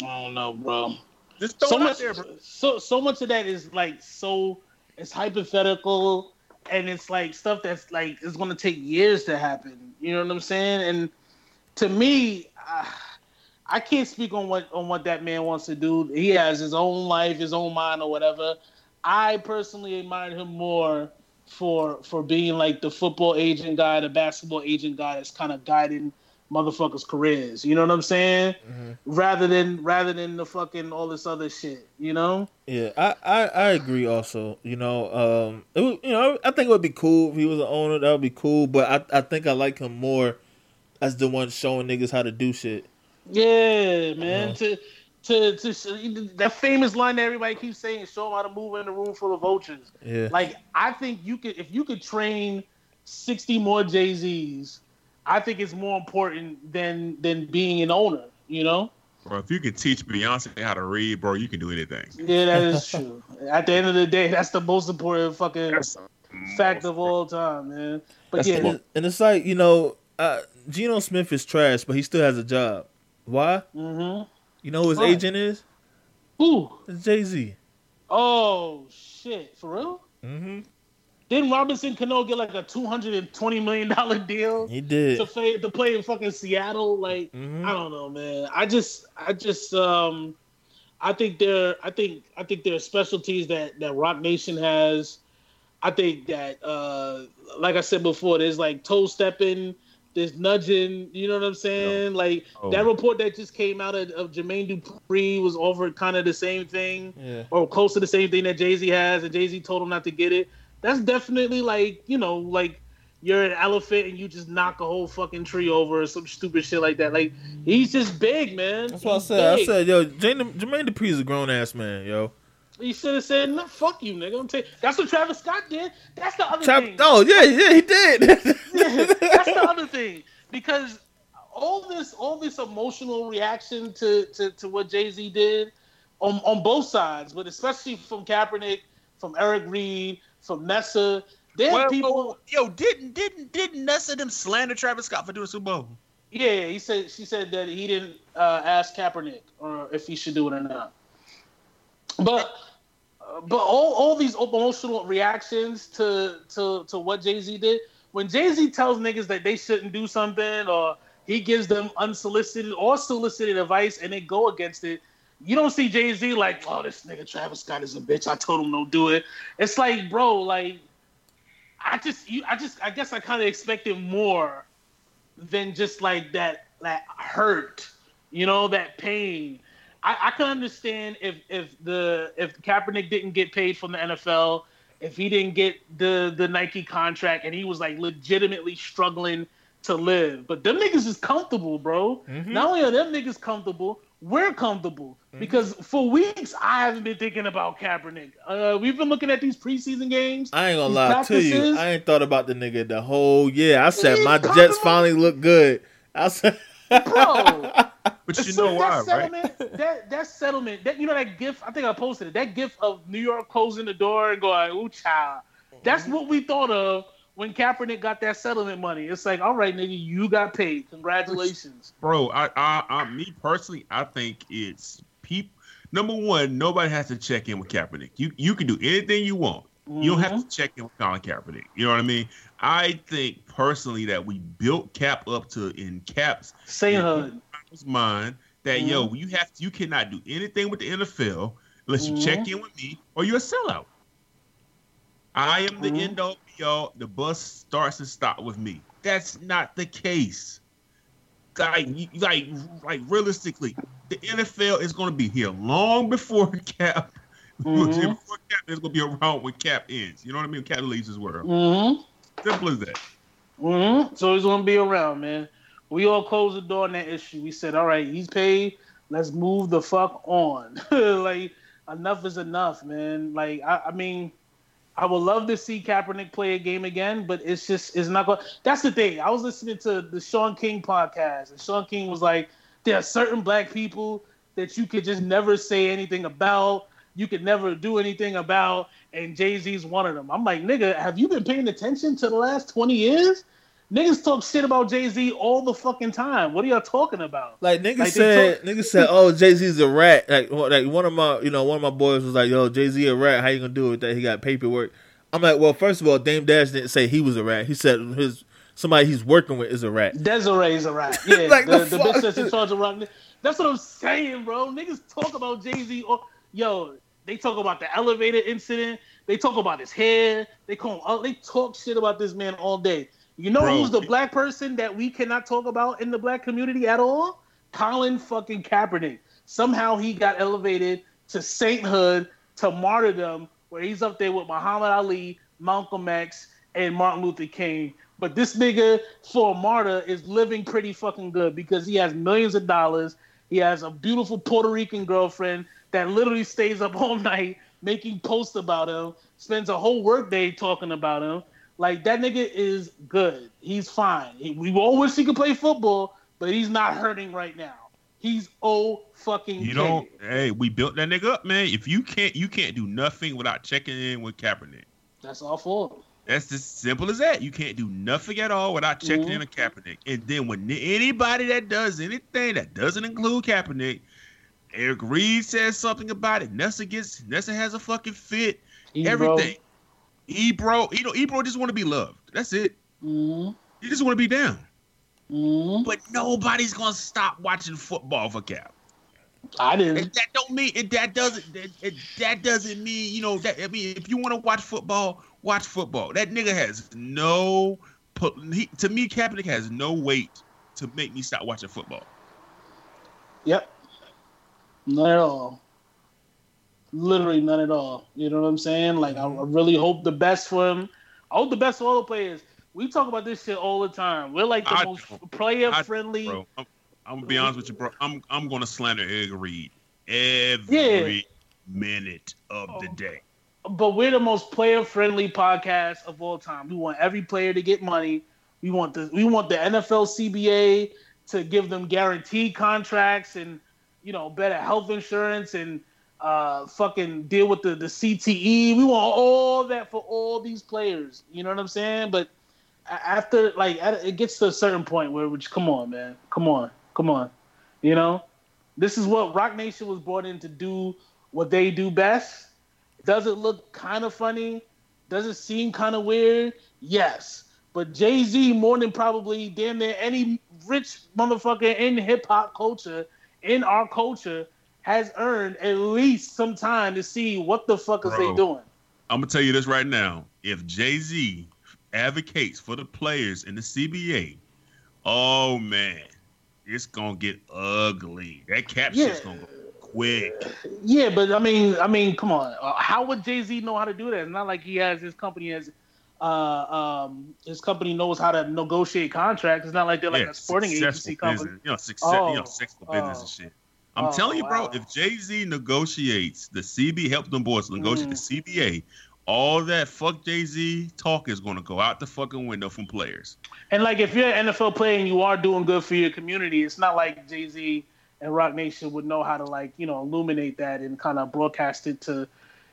Speaker 1: I don't know, bro.
Speaker 5: Just throw
Speaker 1: so much,
Speaker 5: there, bro.
Speaker 1: so so much of that is like so it's hypothetical, and it's like stuff that's like it's gonna take years to happen. You know what I'm saying? And to me, I, I can't speak on what on what that man wants to do. He has his own life, his own mind, or whatever. I personally admire him more for for being like the football agent guy, the basketball agent guy that's kind of guiding motherfuckers' careers. You know what I'm saying?
Speaker 3: Mhm.
Speaker 1: Rather than rather than the fucking all this other shit. You know?
Speaker 3: Yeah, I, I, I agree. Also, you know, um, it would, you know, I think it would be cool if he was an owner. That would be cool. But I, I think I like him more as the one showing niggas how to do shit.
Speaker 1: Yeah, man.
Speaker 3: Uh-huh.
Speaker 1: To to to that famous line that everybody keeps saying, "Show them how to move in a room full of vultures."
Speaker 3: Yeah,
Speaker 1: Like I think you could if you could train sixty more Jay Z's, I think it's more important than than being an owner. You know?
Speaker 5: Bro, if you can teach Beyonce how to read, bro, you can do anything.
Speaker 1: Yeah, that is true. At the end of the day, that's the most important fucking
Speaker 5: That's
Speaker 1: fact of all time, man. But
Speaker 3: That's
Speaker 1: yeah,
Speaker 3: and, it's like you know, uh, Geno Smith is trash, but he still has a job. Why?
Speaker 1: mm-hmm.
Speaker 3: You know who his
Speaker 1: Right.
Speaker 3: agent is?
Speaker 1: Ooh,
Speaker 3: It's Jay Z.
Speaker 1: oh shit, for real?
Speaker 3: Mm-hmm.
Speaker 1: Didn't Robinson Cano get like a two hundred and twenty million dollar deal?
Speaker 3: He did.
Speaker 1: to play to play in fucking Seattle. Like
Speaker 3: Mhm.
Speaker 1: I don't know, man. I just I just um I think there I think I think there are specialties that that Roc Nation has. I think that uh like I said before, there's like toe stepping, there's nudging, you know what I'm saying? Like
Speaker 5: Oh.
Speaker 1: that report that just came out of, of Jermaine Dupri was offered kind of the same thing
Speaker 3: Yeah.
Speaker 1: or close to the same thing that Jay Z has, and Jay Z told him not to get it. That's definitely like you know, like you're an elephant and you just knock a whole fucking tree over or some stupid shit like that. Like he's just big, man.
Speaker 3: That's what I
Speaker 1: He's
Speaker 3: said. I said, yo, Jermaine, Jermaine Dupri is a grown ass man, yo.
Speaker 1: he should have said, "No, fuck you, nigga." I'm tell- That's what Travis Scott did. That's the other
Speaker 3: Trap-
Speaker 1: thing.
Speaker 3: oh yeah, yeah, he did.
Speaker 1: That's the other thing because all this all this emotional reaction to to, to what Jay Z did on on both sides, but especially from Kaepernick, from Eric Reid, from Nessa. There
Speaker 5: Well,
Speaker 1: people.
Speaker 5: yo, didn't didn't didn't Nessa them slander Travis Scott for doing Super Bowl?
Speaker 1: Yeah, he said she said that he didn't uh, ask Kaepernick or if he should do it or not. But but all, all these emotional reactions to to to what Jay Z did. When Jay Z tells niggas that they shouldn't do something, or he gives them unsolicited or solicited advice, and they go against it, you don't see Jay Z like, oh, this nigga Travis Scott is a bitch. I told him don't do it. It's like, bro, like, I just, you, I just, I guess I kind of expected more than just like that that hurt, you know, that pain. I, I can understand if if the if Kaepernick didn't get paid from the NFL, if he didn't get the the Nike contract, and he was like legitimately struggling to live. But them niggas is comfortable, bro.
Speaker 3: Mhm.
Speaker 1: Not only are them niggas comfortable, we're comfortable because for weeks I haven't been thinking about Kaepernick. Uh, we've been looking at these preseason games.
Speaker 3: I ain't gonna
Speaker 1: These
Speaker 3: lie to you. I ain't thought about the nigga the whole year. I said
Speaker 1: He's
Speaker 3: my Jets
Speaker 1: on.
Speaker 3: finally look good. I said,
Speaker 1: Bro.
Speaker 5: But you
Speaker 1: So
Speaker 5: know why,
Speaker 1: that
Speaker 5: right?
Speaker 1: settlement, That that settlement, that you know that gift. I think I posted it. That gift of New York closing the door and going, "Ooh, child." That's
Speaker 3: Mm-hmm.
Speaker 1: what we thought of when Kaepernick got that settlement money. It's like, all right, nigga, you got paid. Congratulations.
Speaker 5: Bro, I, I, I, me personally, I think it's peop Number one, nobody has to check in with Kaepernick. You you can do anything you want. You don't have to check in with Colin Kaepernick. You know what I mean? I think personally that we built Cap up to in Cap's
Speaker 1: Sainthood.
Speaker 5: mind that yo,
Speaker 1: Mm-hmm.
Speaker 5: you have to, you cannot do anything with the NFL unless you check
Speaker 1: Mm-hmm.
Speaker 5: in with me or you're a sellout. I am the
Speaker 1: Mhm.
Speaker 5: end all all. The bus starts and stops with me. That's not the case. Like, like, like realistically, the NFL is going to be here long before Cap.
Speaker 1: Mhm.
Speaker 5: before Cap is going to be around when Cap ends. You know what I mean? Cap leaves this world.
Speaker 1: Mm-hmm.
Speaker 5: Simple as that.
Speaker 1: Mm-hmm. So he's gonna be around, man. We all closed the door on that issue. We said, all right, he's paid. Let's move the fuck on. like enough is enough, man. Like I, I mean, I would love to see Kaepernick play a game again, but it's just it's not going. That's the thing. I was listening to the Shaun King podcast, and Shaun King was like, there are certain black people that you could just never say anything about. You could never do anything about, and Jay Z's one of them. I'm like, nigga, have you been paying attention to the last 20 years? Niggas talk shit about Jay Z all the fucking time. What are y'all talking about?
Speaker 3: Like niggas
Speaker 1: Like,
Speaker 3: said, niggas said, "Oh, Jay Z's a rat." Like, one- like one of my, you know, one of my boys was like, "Yo, Jay Z a rat? How you gonna do it that? He got paperwork." I'm like, "Well, first of all, Dame Dash didn't say he was a rat. He said his somebody he's working with is a rat."
Speaker 1: Desiree's a rat. Yeah,
Speaker 3: Like,
Speaker 1: the,
Speaker 3: the
Speaker 1: the bitch that's in charge of Roc. That's what I'm saying, bro. Niggas talk about Jay Z. Yo, they talk about the elevator incident. They talk about his hair. They call him. Uh, they talk shit about this man all day. You know
Speaker 5: Bro.
Speaker 1: who's the black person that we cannot talk about in the black community at all? Colin fucking Kaepernick. Somehow he got elevated to sainthood, to martyrdom, where he's up there with Muhammad Ali, Malcolm X, and Martin Luther King. But this nigga, for a martyr, is living pretty fucking good because he has millions of dollars. He has a beautiful Puerto Rican girlfriend that literally stays up all night making posts about him, spends a whole workday talking about him. Like that nigga is good. He's fine. He, we all wish he could play football, but he's not hurting right now. He's oh fucking.
Speaker 5: You don't. Hey, we built that nigga up, man. If you can't, you can't do nothing without checking in with Kaepernick.
Speaker 1: That's all for him.
Speaker 5: That's as simple as that. You can't do nothing at all without checking
Speaker 1: Mhm.
Speaker 5: in with Kaepernick. And then when anybody that does anything that doesn't include Kaepernick, Eric Reid says something about it. Nessa gets Nessa has a fucking fit. Everything. Ebro, you know, Ebro just want to be loved. That's it.
Speaker 1: hmm
Speaker 5: He just want to be down.
Speaker 1: hmm
Speaker 5: But nobody's gonna stop watching football for Cap.
Speaker 1: I didn't.
Speaker 5: that don't mean and that doesn't that, it- that doesn't mean you know that I mean if you want to watch football, watch football. That nigga has no he, to me Kaepernick has no weight to make me stop watching football.
Speaker 1: Yep. None at all. Literally none at all. You know what I'm saying? Like I, I really hope the best for him. I hope the best for all the players. We talk about this shit all the time. We're like the
Speaker 5: I
Speaker 1: most player friendly.
Speaker 5: I'm, I'm gonna be honest with you, bro. I'm I'm gonna slander Eric Reid every minute of the oh. day.
Speaker 1: but we're the most player friendly podcast of all time. We want every player to get money. We want the we want the NFL CBA to give them guaranteed contracts and you know better health insurance and uh fucking deal with the the CTE. We want all that for all these players. You know what I'm saying? But after like it gets to a certain point where which come on, man. Come on. Come on. You know? This is what Roc Nation was brought in to do what they do best. Does it look kind of funny? Does it seem kind of weird? Yes. But Jay Z, more than probably damn near any rich motherfucker in hip hop culture, in our culture, has earned at least some time to see what the fuck is they doing.
Speaker 5: I'm gonna tell you this right now. If Jay Z advocates for the players in the CBA, oh man, it's gonna get ugly. That cap
Speaker 1: Yeah.
Speaker 5: shit's gonna go quick.
Speaker 1: Yeah, but I mean, I mean, come on. Uh, how would Jay Z know how to do that? It's not like he has his company as, uh, um, his company knows how to negotiate contracts. It's not like they're like
Speaker 5: Yeah,
Speaker 1: a sporting agency company.
Speaker 5: business, you know, success, you know,
Speaker 1: Oh,
Speaker 5: successful
Speaker 1: oh.
Speaker 5: business and shit. I'm
Speaker 1: Oh,
Speaker 5: telling you, bro, if Jay Z negotiates the CB, help them boys negotiate
Speaker 1: Mm.
Speaker 5: the CBA, all that fuck Jay Z talk is gonna go out the fucking window from players.
Speaker 1: And like, if you're an NFL player and you are doing good for your community, it's not like Jay Z and Roc Nation would know how to like, you know, illuminate that and kind of broadcast it to,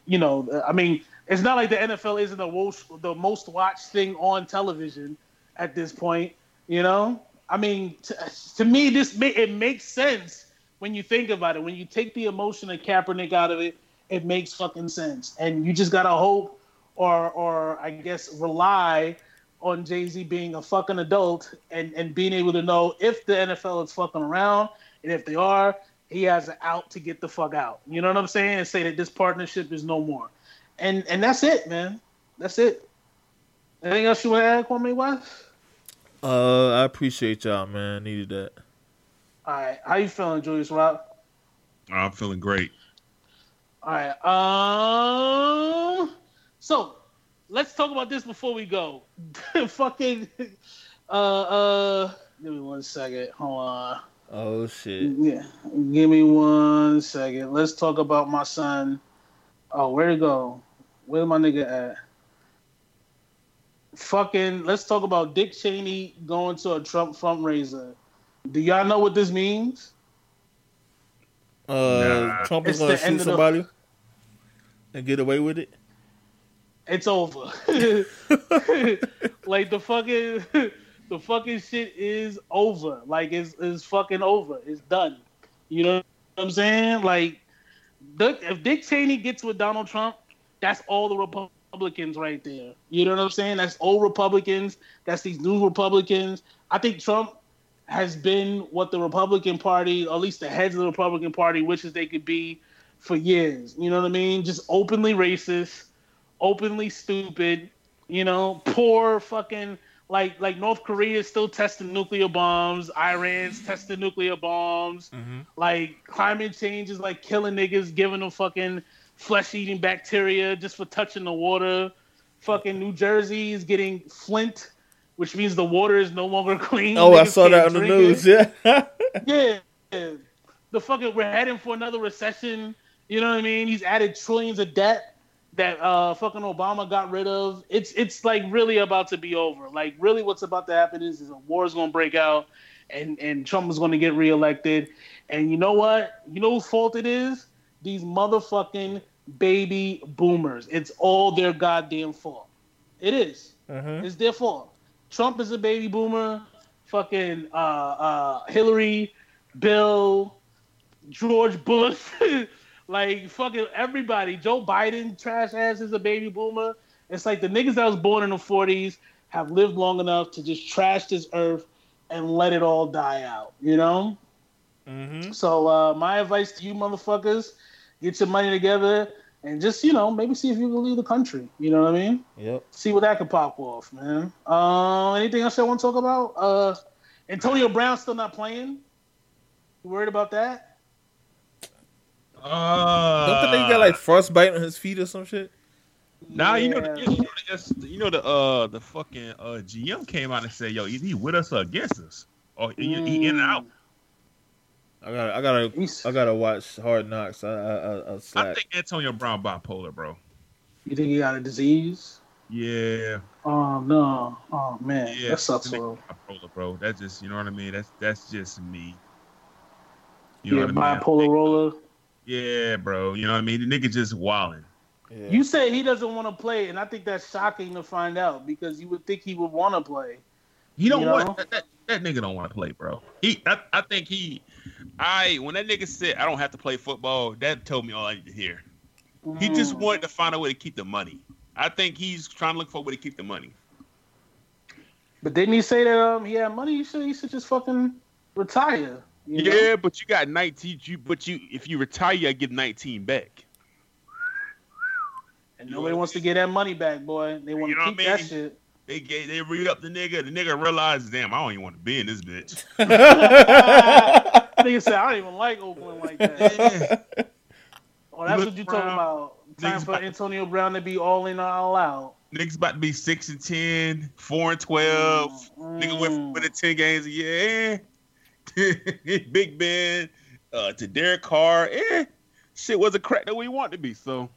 Speaker 1: you know, I mean, it's not like the NFL isn't the most the most watched thing on television at this point. You know, I mean, to, to me, this ma- it makes sense when you think about it, when you take the emotion of Kaepernick out of it, it makes fucking sense. And you just gotta hope, or or I guess rely on Jay Z being a fucking adult and and being able to know if the NFL is fucking around, and if they are, he has an out to get the fuck out. You know what I'm saying? And say that this partnership is no more. And and that's it, man. That's it. Anything else you want to add, Kwame West?
Speaker 3: Uh, I appreciate y'all, man. Needed that.
Speaker 1: All right, how you feeling, Julius Rob?
Speaker 5: I'm feeling great.
Speaker 1: All right. Um. So let's talk about this before we go. Fucking. Uh. Uh. Give me one second. Hold on.
Speaker 3: Oh shit.
Speaker 1: Yeah. Give me one second. Let's talk about my son. Oh, where to he go? Where's my nigga at? Fucking. Let's talk about Dick Cheney going to a Trump fundraiser. Do y'all know what this means?
Speaker 3: Uh,
Speaker 5: Nah.
Speaker 3: Trump is gonna
Speaker 1: the
Speaker 3: shoot
Speaker 1: of the-
Speaker 3: somebody and get away with it.
Speaker 1: It's over. like the fucking the fucking shit is over. Like it's it's fucking over. It's done. You know what I'm saying? Like if Dick Cheney gets with Donald Trump, that's all the Republicans right there. You know what I'm saying? That's old Republicans. That's these new Republicans. I think Trump has been what the Republican Party, or at least the heads of the Republican Party, wishes they could be for years. You know what I mean? Just openly racist, openly stupid. You know, poor fucking like like North Korea is still testing nuclear bombs. Iran's testing nuclear bombs. Mm-hmm. Like climate change is like killing niggas, giving them fucking flesh eating bacteria just for touching the water. Fucking New Jersey is getting Flint, which means the water is no longer clean.
Speaker 3: Oh, I saw that on the
Speaker 1: drink it
Speaker 3: news. Yeah.
Speaker 1: yeah, the fucking we're heading for another recession. You know what I mean? He's added trillions of debt that uh fucking Obama got rid of. It's it's like really about to be over. Like really, what's about to happen is, is a war is gonna break out, and and Trump is gonna get reelected. And you know what? You know whose fault it is? These motherfucking baby boomers. It's all their goddamn fault. It is.
Speaker 3: Mhm.
Speaker 1: It's their fault. Trump is a baby boomer. Fucking uh, uh, Hillary, Bill, George Bush, like fucking everybody. Joe Biden, trash ass, is a baby boomer. It's like the niggas that was born in the 40s have lived long enough to just trash this earth and let it all die out, you know?
Speaker 3: Mm-hmm.
Speaker 1: So uh, my advice to you motherfuckers, get your money together and just, you know, maybe see if you can leave the country. You know what I mean?
Speaker 3: Yep.
Speaker 1: see what that could pop off, man. Uh, anything else I want to talk about? Uh, Antonio Brown still not playing. You worried about that?
Speaker 5: Uh,
Speaker 3: Don't the nigga got like frostbite on his feet or some shit?
Speaker 5: Nah, you know, the, you know, the, you know the uh the fucking uh GM came out and said, "Yo, is he with us or against us? Or he, he in and out?"
Speaker 3: I gotta, I gotta,
Speaker 1: He's-
Speaker 3: I gotta watch Hard Knocks. I, I, I, I
Speaker 5: I think Antonio Brown bipolar, bro.
Speaker 1: You think he got a disease?
Speaker 5: Yeah,
Speaker 1: Oh no! Oh man,
Speaker 5: yeah,
Speaker 1: that sucks, bro.
Speaker 5: bipolar, bro. That's just you know what I mean. That's that's just me.
Speaker 1: Yeah,
Speaker 5: You know what I mean?
Speaker 1: bipolar roller.
Speaker 5: Yeah, bro. You know what I mean? The nigga just wilding.
Speaker 3: Yeah.
Speaker 1: You say he doesn't want to play, and I think that's shocking to find out because you would think he would want to play.
Speaker 5: He don't
Speaker 1: You know?
Speaker 5: want that, that, that nigga don't want to play, bro. He I, I think he I when that nigga said I don't have to play football, that told me all I need to hear. He just
Speaker 1: Mm.
Speaker 5: wanted to find a way to keep the money. I think he's trying to look for a way to keep the money.
Speaker 1: But didn't he say that um he had money? He should he should just fucking retire. you know?
Speaker 5: Yeah, but you got 19. You but you if you retire, you gotta get 19 back.
Speaker 1: And nobody wants to get that money back, boy. They want
Speaker 5: You
Speaker 1: to
Speaker 5: know
Speaker 1: keep
Speaker 5: what I
Speaker 1: that shit.
Speaker 5: They gave, they re up the nigga. The nigga realized, damn, I don't even want to be in this bitch.
Speaker 1: Nigga said, I don't even like Oakland like that.
Speaker 5: Yeah.
Speaker 1: Oh, that's
Speaker 5: Look
Speaker 1: what you talking about. Time
Speaker 5: Niggas
Speaker 1: for
Speaker 5: about-
Speaker 1: Antonio Brown to be all in or all out.
Speaker 5: Niggas about to be six and 10, 4 and 12. Nigga went from
Speaker 1: Mm.
Speaker 5: winning 10 games a year. Eh. Big Ben uh, to Derek Carr. Eh. Shit was a crack that we want to be. So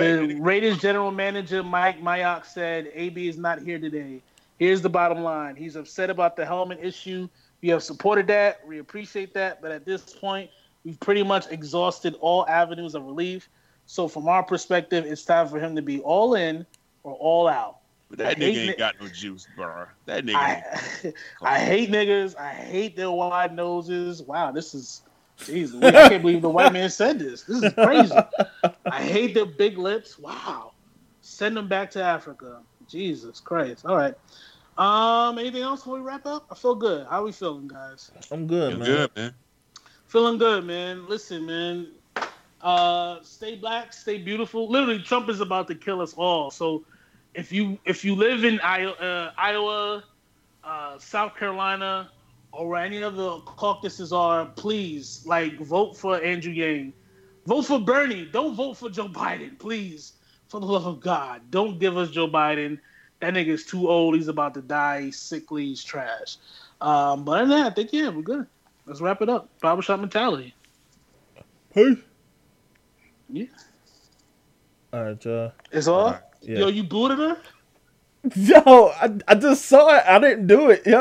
Speaker 1: The Raiders general manager Mike Mayock said AB is not here today. Here's the bottom line. He's upset about the helmet issue. We have supported that. We appreciate that. But at this point, we've pretty much exhausted all avenues of relief. So from our perspective, it's time for him to be all in or all out.
Speaker 5: But that
Speaker 1: I
Speaker 5: nigga ain't
Speaker 1: ni-
Speaker 5: got no juice, bro. That nigga.
Speaker 1: I, I hate niggas. I hate their wide noses. Wow, this is. Jeez, I can't believe the white man said this. This is crazy. I hate their big lips. Wow. Send them back to Africa. Jesus Christ. All right. Um, anything else before we wrap up? I feel good. How are we feeling, guys?
Speaker 3: I'm good,
Speaker 5: Feel
Speaker 3: man.
Speaker 5: good, man.
Speaker 1: Feeling good, man. Listen, man. Uh, stay black, stay beautiful. Literally, Trump is about to kill us all. So, if you if you live in Iowa, uh, Iowa uh, South Carolina, or where any of the caucuses are, please like vote for Andrew Yang. Vote for Bernie. Don't vote for Joe Biden, please. For the love of God, don't give us Joe Biden. That nigga's too old. He's about to die. He's sickly. He's trash. Um, but other than that, I think yeah, we're good. Let's wrap it up. Barbershop mentality.
Speaker 3: Hey.
Speaker 1: Yeah.
Speaker 3: All right, y'all.
Speaker 1: It's all.
Speaker 5: All right.
Speaker 3: Yeah.
Speaker 1: Yo, you booted her?
Speaker 3: Yo, I, I just saw it. I didn't do it. Yo.